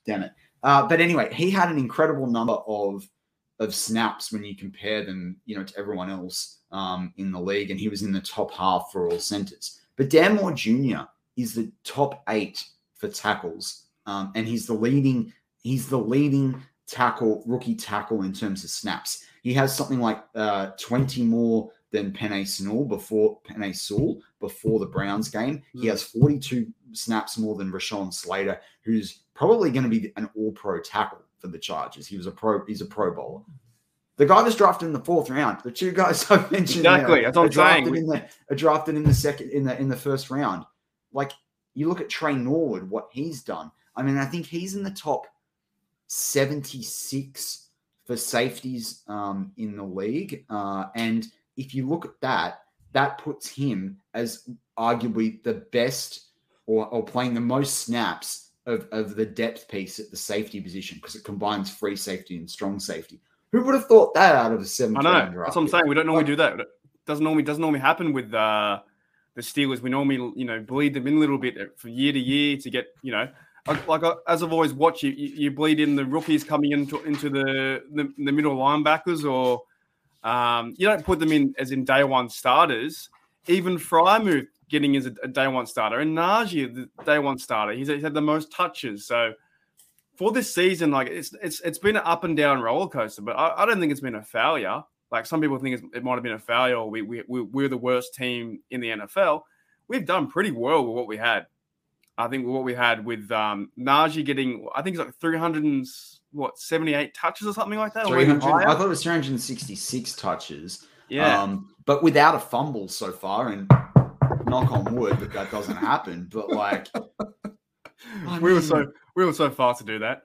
damn it. Uh, but anyway, he had an incredible number of of snaps when you compare them, you know, to everyone else um, in the league, and he was in the top half for all centers. But Dan Moore Jr. is the top eight for tackles, um, and he's the leading he's the leading tackle rookie tackle in terms of snaps. He has something like uh, twenty more than Penei Sewell before Penei Sewell before the Browns game. He has forty two snaps more than Rashawn Slater, who's probably going to be an all pro tackle for the Chargers. He was a pro, he's a pro bowler. The guy was drafted in the fourth round. The two guys I [laughs] mentioned there Exactly, that's what I'm saying. drafted in the are drafted in the second in the in the first round. Like you look at Tre Norwood, what he's done. I mean, I think he's in the top 76 for safeties um, in the league. Uh, and if you look at that, that puts him as arguably the best or, or playing the most snaps of, of the depth piece at the safety position because it combines free safety and strong safety. Who would have thought that out of a seventh I know. That's what I'm saying. We don't normally do that. It doesn't normally doesn't normally happen with uh, the Steelers. We normally you know bleed them in a little bit from year to year to get you know like, as I've always watched, you, you bleed in the rookies coming into into the the, the middle linebackers, or um, you don't put them in as in day one starters. Even Freiermuth getting as a, a day one starter, and Najee the day one starter. He's, he's had the most touches. So for this season, like it's it's it's been an up and down roller coaster, but I, I don't think it's been a failure. Like some people think it might have been a failure, or we, we we're the worst team in the NFL. We've done pretty well with what we had. I think what we had with um, Najee getting, I think it's like 300 and what 78 touches or something like that. I thought it was 366 touches. Yeah. Um, but without a fumble so far, and knock on wood that that doesn't happen. But like, I [laughs] we were so we were so fast to do that.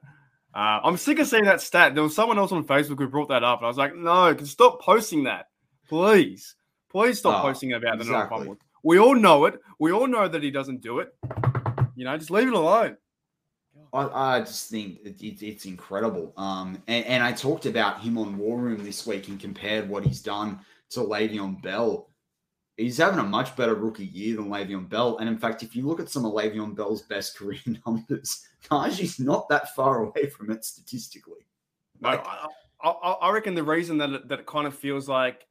Uh, I'm sick of seeing that stat. There was someone else on Facebook who brought that up, and I was like, "No, stop posting that, please, please stop oh, posting about exactly. the non fumble. We all know it. We all know that he doesn't do it. You know, just leave it alone." I, I just think it, it, it's incredible. Um, and, and I talked about him on War Room this week and compared what he's done to Le'Veon Bell he's having a much better rookie year than Le'Veon Bell. And in fact, if you look at some of Le'Veon Bell's best career [laughs] numbers, Najee's not that far away from it statistically. Like, I, I, I, reckon the reason that it, that it kind of feels like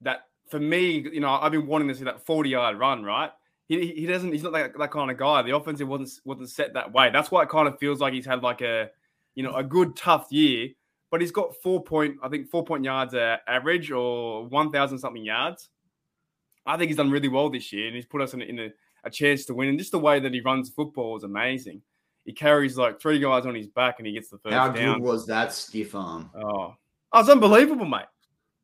that for me, you know, I've been wanting to see that 40 yard run, right? He, he doesn't, he's not that, that kind of guy. The offensive wasn't, wasn't set that way. That's why it kind of feels like he's had like a, you know, a good, tough year, but he's got four point, I think four point yards uh, average or 1,000 something yards. I think he's done really well this year, and he's put us in, a, in a, a, chance to win. And just the way that he runs football is amazing. He carries like three guys on his back, and he gets the first How down. good was that stiff arm? Oh, oh it's unbelievable, mate.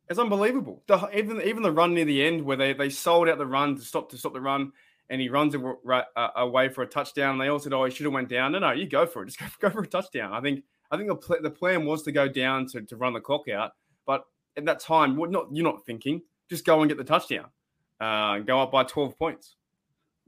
It's unbelievable. The, even even the run near the end where they, they sold out the run to stop to stop the run, and he runs away for a touchdown. And they all said, "Oh, he should have went down." No, no, you go for it. [laughs] Just go, go for a touchdown. I think I think the, pl- the plan was to go down to, to run the clock out, but at that time, what not you're not thinking. Just go and get the touchdown uh, go up by 12 points.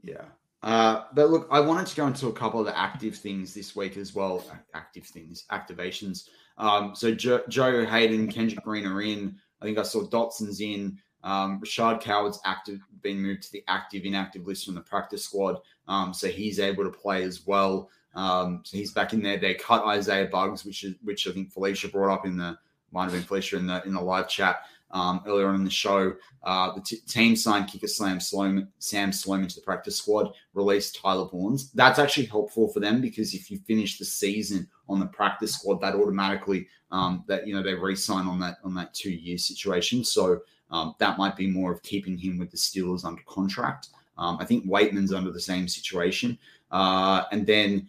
Yeah. Uh, but look, I wanted to go into a couple of the active things this week as well. Active things, activations. Um, so Joe, Joe Haden, Kendrick Green are in. I think I saw Dotson's in. Um, Rashad Coward's active, been moved to the active inactive list from the practice squad. Um, so he's able to play as well. Um, so he's back in there. They cut Isaiah Buggs, which is which I think Felicia brought up in the might have been Felicia in the in the live chat um, earlier on in the show. Uh, the t- team signed kicker Slam Sloman, Sam to the practice squad, released Tyler Vaughns. That's actually helpful for them because if you finish the season on the practice squad, that automatically um, that you know they re-sign on that on that two year situation. So um, that might be more of keeping him with the Steelers under contract. Um, I think Waitman's under the same situation, uh, and then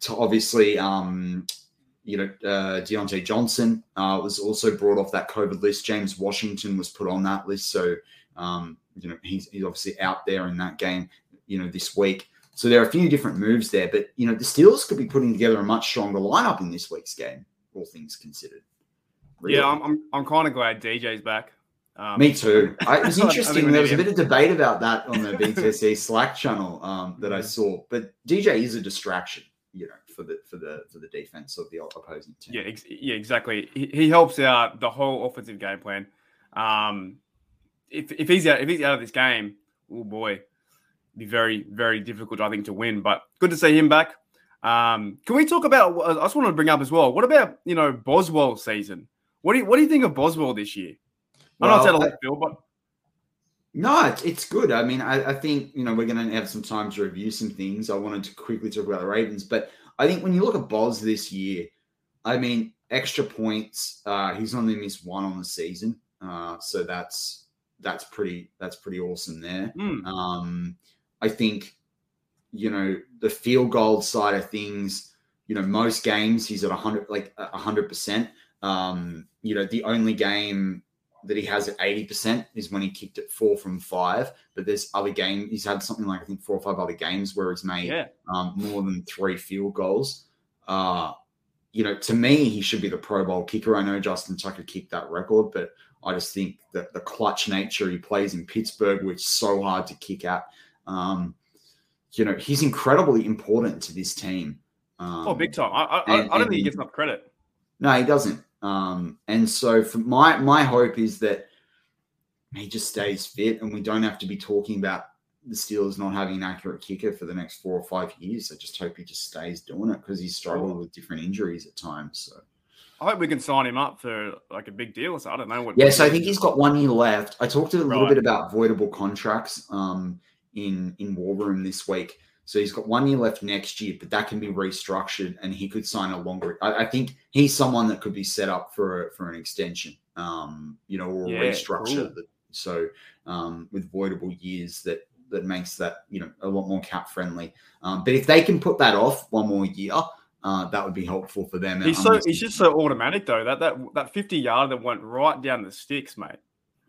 to obviously um, you know, uh, Diontae Johnson uh, was also brought off that COVID list. James Washington was put on that list. So, um, you know, he's, he's obviously out there in that game, you know, this week. So there are a few different moves there. But, you know, the Steelers could be putting together a much stronger lineup in this week's game, all things considered. Really. Yeah, I'm, I'm, I'm kind of glad DJ's back. Um, Me too. [laughs] I, it was interesting. there was a bit of debate about that on the [laughs] BTSC Slack channel um, that I mm-hmm. saw. But DJ is a distraction, you know for the for the for the defense of the opposing team. Yeah, ex- yeah, exactly. He, he, helps out the whole offensive game plan. Um, if, if he's out if he's out of this game, oh boy, be very very difficult I think to win. But good to see him back. Um, can we talk about? I just want to bring up as well. What about you know Boswell season? What do you what do you think of Boswell this year? I know it's out of left field, but no, it's, it's good. I mean, I, I think you know we're going to have some time to review some things. I wanted to quickly talk about the Ravens, but I think when you look at Boz this year, I mean, extra points. Uh, he's only missed one on the season, uh, so that's that's pretty that's pretty awesome there. Mm. Um, I think you know the field goal side of things. You know, most games he's at hundred like hundred percent. Um, you know, the only game that he has at 80% is when he kicked it four from five. But there's other games, he's had something like I think four or five other games where he's made yeah. um, more than three field goals. Uh, you know, to me, he should be the Pro Bowl kicker. I know Justin Tucker kicked that record, but I just think that the clutch nature he plays in Pittsburgh, which is so hard to kick at, um, you know, he's incredibly important to this team. Um, oh, big time. I, I, and, I don't think he gets enough credit. No, he doesn't. Um, and so for my my hope is that he just stays fit and we don't have to be talking about the Steelers not having an accurate kicker for the next four or five years. I just hope he just stays doing it because he's struggled with different injuries at times. So. I hope we can sign him up for like a big deal. So I don't know what. Yeah, so I think he's got one year left. I talked a little Right. bit about voidable contracts um, in in War Room this week. So he's got one year left next year, but that can be restructured, and he could sign a longer. I, I think he's someone that could be set up for for an extension, um, you know, or Yeah, restructure. cool. That, so um, with voidable years, that that makes that you know a lot more cap friendly. Um, but if they can put that off one more year, uh, that would be helpful for them. He's so just- he's just so automatic though. That that that fifty yard that went right down the sticks, mate.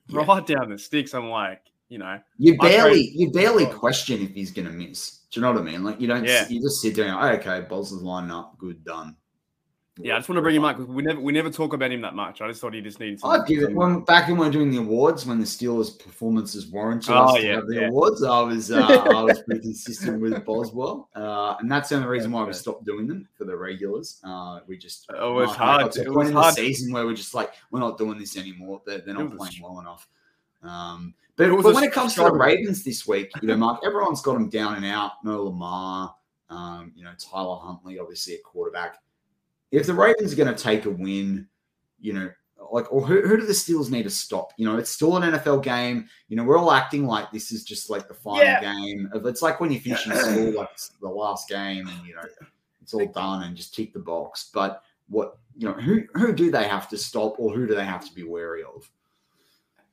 Yeah. Right down the sticks. I'm like, you know, You barely, you barely Oh. question if he's going to miss. Do you know what I mean? Like you don't, Yeah. you just sit there and oh, okay, Boz is lining up, good, done. yeah. I just want to bring him up because we never we never talk about him that much. I just thought he just needed. I'd give it when back when we were doing the awards when the Steelers' performances warranted Oh, yeah, the yeah. awards. I was, uh, I was pretty [laughs] consistent with Boswell, uh, and that's the only reason why we stopped doing them for the regulars. Uh, we just It was hard it was hard. season where we're just like we're not doing this anymore. They're, they're not playing well enough. Um, but, It but when it comes to the. Ravens this week, you know, Mark, everyone's got them down and out. No Lamar, um, you know, Tyler Huntley, obviously a quarterback. If the Ravens are going to take a win, you know, like, or who, who do the Steelers need to stop? You know, it's still an NFL game. You know, we're all acting like this is just like the final Yeah. game. Of, it's like when you finish in [clears throat] school, like it's the last game, and you know, it's all done and just tick the box. But what you know, who who do they have to stop, or who do they have to be wary of?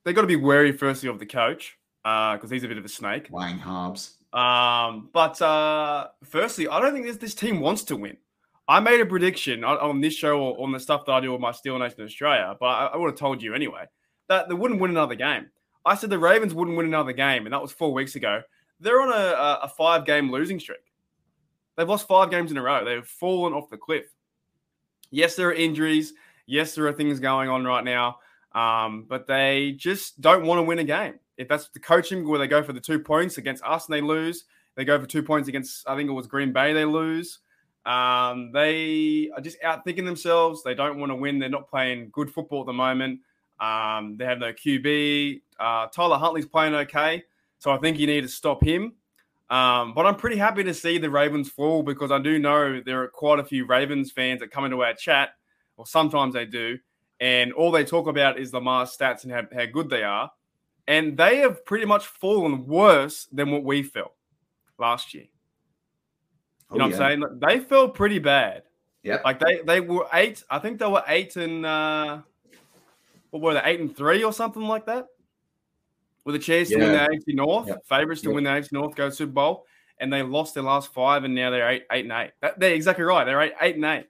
They got to be wary firstly of the coach because he's a bit of a snake. Lang Harbs. Um, but uh, firstly, I don't think this, this team wants to win. I made a prediction on, on this show or on the stuff that I do with my Steel Nation Australia, but I, I would have told you anyway that they wouldn't win another game. I said the Ravens wouldn't win another game, and that was four weeks ago. They're on a, a, a five game losing streak. They've lost five games in a row. They've fallen off the cliff. Yes, there are injuries. Yes, there are things going on right now. Um, but they just don't want to win a game. If that's the coaching where they go for the two points against us and they lose, they go for two points against I think it was Green Bay, they lose. Um, they are just out thinking themselves. They don't want to win. They're not playing good football at the moment. Um, they have no QB. Uh, Tyler Huntley's playing okay, so I think you need to stop him. Um, but I'm pretty happy to see the Ravens fall because I do know there are quite a few Ravens fans that come into our chat, or sometimes they do, and all they talk about is Lamar's stats and how, how good they are. And they have pretty much fallen worse than what we felt last year. You know Oh, what I'm saying? They fell pretty bad. Yeah. Like they they were eight. I think they were eight and uh, what were they? Eight and three or something like that. With a chance to win the Yeah. AFC North, Yep. favorites to Yep. win the AFC North, go to Super Bowl, and they lost their last five, and now they're eight, eight and eight. That, they're exactly right. They're eight, eight and eight.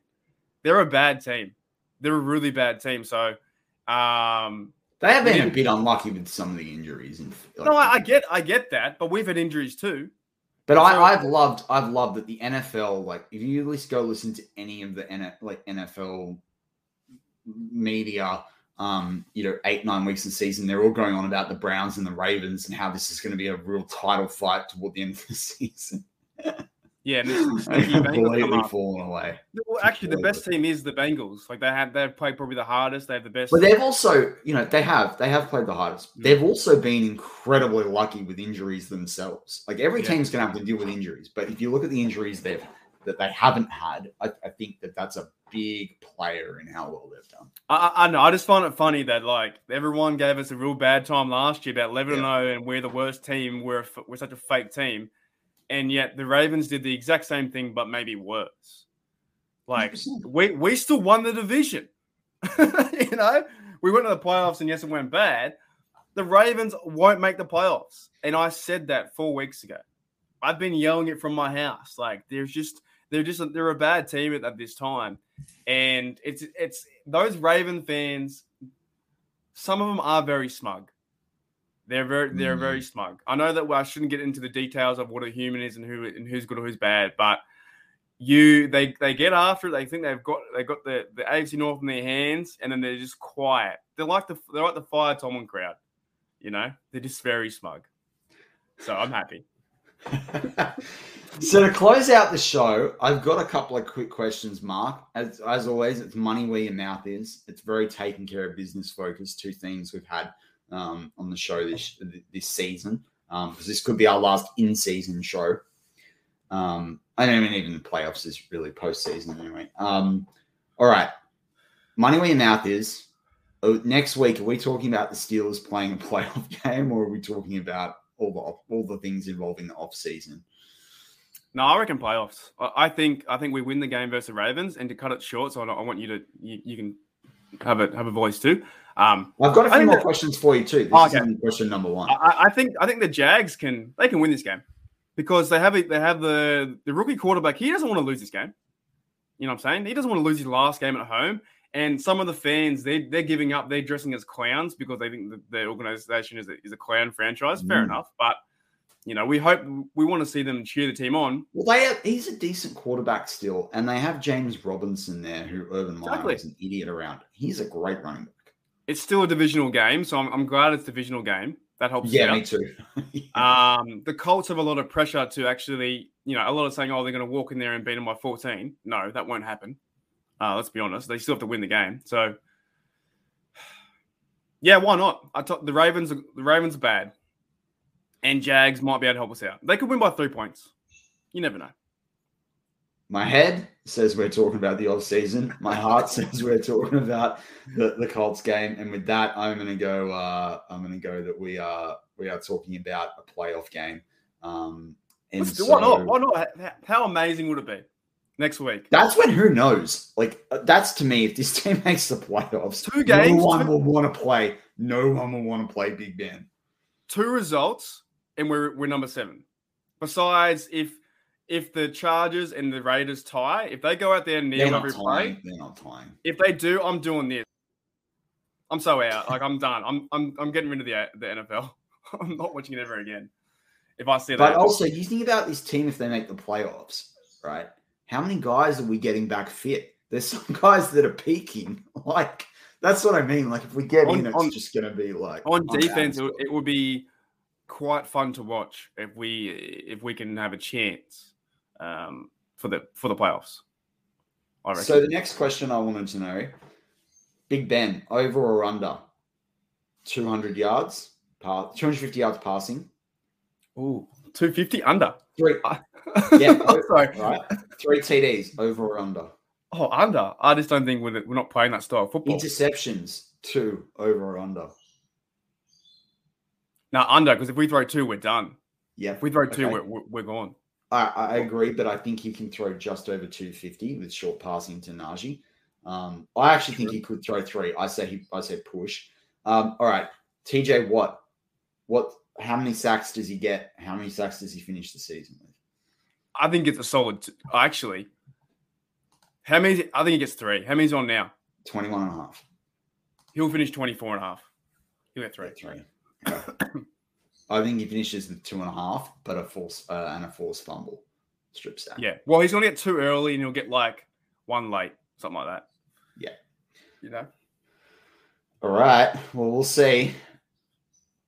They're a bad team. They're a really bad team. So, um, They have been a bit unlucky with some of the injuries. And no, I, I get, I get that, but we've had injuries too. But So- I, I've loved, I've loved that the NFL, like, if you at least go listen to any of the N- like NFL media, um, you know, eight nine weeks in the season, they're all going on about the Browns and the Ravens and how this is going to be a real title fight toward the end of the [laughs] season. Yeah, and this And sneaky Bengals come completely fallen away. Well, actually, the best team is the Bengals. Like they had, they've played probably the hardest. They have the best. But they've also, you know, they have they have played the hardest. Mm. They've also been incredibly lucky with injuries themselves. Like every Yeah. team's going to have to deal with injuries, but if you look at the injuries they've that they haven't had, I, I think that that's a big player in how well they've done. I, I know. I just find it funny that like everyone gave us a real bad time last year about eleven and zero, and we're the worst team. We're a we're such a fake team, and yet the Ravens did the exact same thing, but maybe worse. Like 100%. [laughs] we we still won the division. [laughs] you know, we went to the playoffs, and yes, it went bad. The Ravens won't make the playoffs, and I said that four weeks ago. I've been yelling it from my house. Like there's just they're just they're a bad team at, at this time, and it's it's those Raven fans. Some of them are very smug. They're very they're Mm. very smug. I know that well, I shouldn't get into the details of what a human is and who and who's good or who's bad, but you they they get after it. They think they've got they got the the AFC North in their hands, and then they're just quiet. They're like the they're like the fire Tomlin crowd. You know, they're just very smug. So I'm happy. [laughs] [laughs] so to close out the show, I've got a couple of quick questions, Mark. As as always, it's money where your mouth is. It's very taking care of business focused. Two things we've had um, on the show this this season. because this could be our last in-season show. Um, I don't mean even the playoffs is really postseason anyway. Um, all right, money where your mouth is. Oh, next week, are we talking about the Steelers playing a [laughs] playoff game, or are we talking about all the all the things involving the off season? No, I reckon playoffs. I think I think we win the game versus Ravens, and to cut it short, so I, I want you to you, you can have a have a voice too. Um, I've got a few more that- questions for you too. This Oh, is okay. question number one. I, I think I think the Jags can they can win this game because they have it. They have the the rookie quarterback. He doesn't want to lose this game. You know what I'm saying? He doesn't want to lose his last game at home. And some of the fans they they're giving up. They're dressing as clowns because they think the, the organization is a, is a clown franchise. Fair Mm. enough, but you know we hope we want to see them cheer the team on. Well, they have, he's a decent quarterback still, and they have James Robinson there, who Urban Meyer Exactly. is an idiot around. He's a great running back. It's still a divisional game, so I'm, I'm glad it's a divisional game. That helps. Yeah, me too. [laughs] Um, the Colts have a lot of pressure to actually, you know, a lot of saying, oh, they're going to walk in there and beat them by 14. No, that won't happen. Uh, let's be honest. They still have to win the game. So, [sighs] yeah, why not? I thought the Ravens, are- the Ravens are bad, and Jags might be able to help us out. They could win by three points. You never know. My head says we're talking about the off season. My heart [laughs] says we're talking about the, the Colts game. And with that, I'm gonna go uh I'm gonna go that we are we are talking about a playoff game. Um and Let's do- so why not? Why not? How- How amazing would it be next week? that's when who knows? Like uh, that's to me, if this [laughs] team makes the playoffs, Two games, no one two- will want to play. No one will want to play Big Ben. two results and we're we're number seven. Besides, if if the Chargers and the Raiders tie, if they go out there and not every tying. play, They're not tying. if they do, I'm doing this. I'm so out. Like I'm done. I'm I'm I'm getting rid of the the NFL. [laughs] I'm not watching it ever again. If I see that. But also, you think about this team if they make the playoffs, right? How many guys are we getting back fit? There's some [laughs] guys that are peaking. [laughs] Like that's what I mean. Like if we get On- in, it's on- just gonna be like on I'm defense, it, would be quite fun to watch if we if we can have a chance um, for the for the playoffs. So the next question I wanted to know: Big Ben over or under 200 yards, 250 yards passing, Ooh, 250 under. three, [laughs] yeah, oh, sorry. right? Three TDs over or under. Oh, under. I just don't think we're, we're not playing that style of football. Interceptions two over or under. now, under, because if we throw two, we're done. Yeah, If we throw two, Okay. we're, we're, we're gone. I, I agree, but I think he can throw just over 250 with short passing to Najee. Um, I actually think he could throw three. I say he I say push. Um, all right. TJ Watt, what how many sacks does he get? How many sacks does he finish the season with? I think it's a solid. T- actually, how many? I think he gets three. How many's on now? 21 and a half. He'll finish 24 and a half. He'll get three. Yeah, three. Okay. [clears throat] I think he finishes with two and a half, but a force uh, and a forced fumble strip sack. Yeah. Well, he's going to get two early and he'll get like one late, something like that. Yeah. You know? All right. Well, we'll see.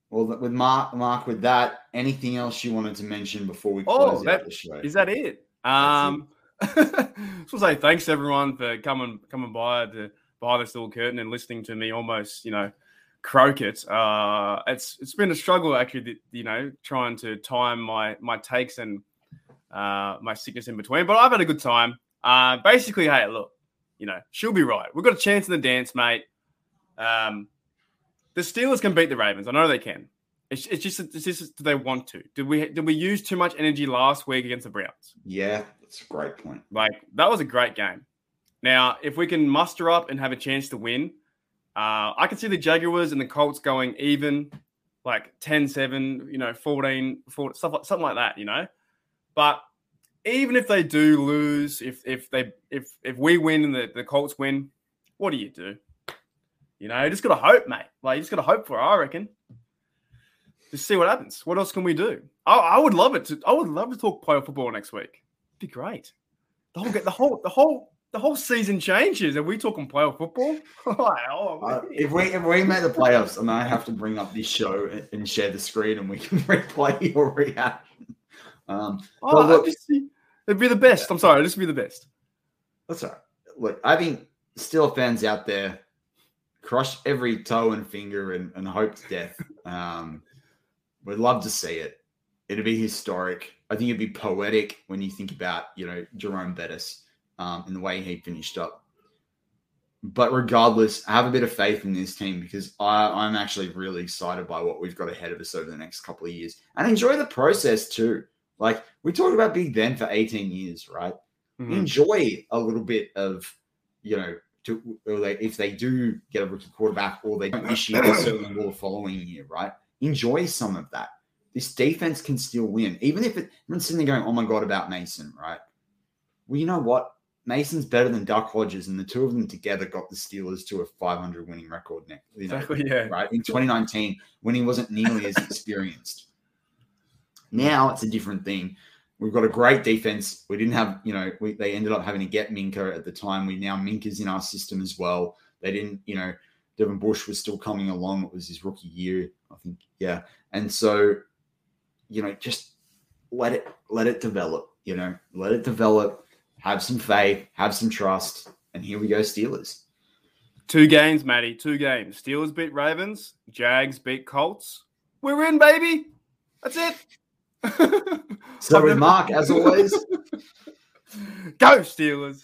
Well, with Mark, Mark, with that, anything else you wanted to mention before we Oh, close out the show? Is that it? Um, [laughs] just want to say thanks everyone for coming coming by to behind this little curtain and listening to me almost, you know, croak it. Uh, it's it's been a struggle actually, you know, trying to time my my takes and uh, my sickness in between. But I've had a good time. Uh, basically, hey, look, you know, she'll be right. We've got a chance in the dance, mate. Um, the Steelers can beat the Ravens. I know they can. It's, it's just it's just do they want to? Did we did we use too much energy last week against the Browns? Yeah, that's a great point. Like that was a great game. Now, if we can muster up and have a chance to win, uh, I can see the Jaguars and the Colts going even, like 10-7, you know, 14, 14 stuff like something like that, you know. But even if they do lose, if if they if if we win and the, the Colts win, what do you do? You know, you just gotta hope, mate. Like you just gotta hope for it, I reckon. Just see what happens. What else can we do? I, I would love it to. I would love to talk playoff football next week. It'd be great. The whole the whole the whole the whole season changes. Are we talking playoff football? [laughs] oh, Uh, if we if we make the playoffs, and I have to bring up this show and, and share the screen, and we can [laughs] replay your reaction. Um, Oh, look- just it'd be the best. I'm sorry, it'd just be the best. that's all right. Look, I think still fans out there crush every toe and finger and, and hope to death. Um, We'd love to see it. It'd be historic. I think it'd be poetic when you think about, you know, Jerome Bettis um, and the way he finished up. But regardless, I have a bit of faith in this team because I, I'm actually really excited by what we've got ahead of us over the next couple of years and enjoy the process too. Like we talked about Big Ben for 18 years, right? Mhm. Enjoy a little bit of, you know, to, they, if they do get a rookie quarterback or they don't this year, they certainly will the following year, right? Enjoy some of that. This defense can still win, even if it, everyone's sitting there going, "Oh my god," about Mason, right? Well, you know what? Mason's better than Duck Hodges, and the two of them together got the Steelers to a 500 winning record. Next, you know, Exactly. Yeah. right in 2019 when he wasn't nearly as [laughs] experienced. Now it's a different thing. We've got a great defense. We didn't have, you know, we, they ended up having to get Minkah at the time. We now Minkah's in our system as well. They didn't, you know, Devin Bush was still coming along. It was his rookie year, I think. Yeah, and so, you know, just let it let it develop. You know, let it develop. Have some faith. Have some trust. And here we go, Steelers. Two games, Matty. Two games. Steelers beat Ravens. Jags beat Colts. We're in, baby. That's it. So [laughs] with Mark, as always. [laughs] Go Steelers.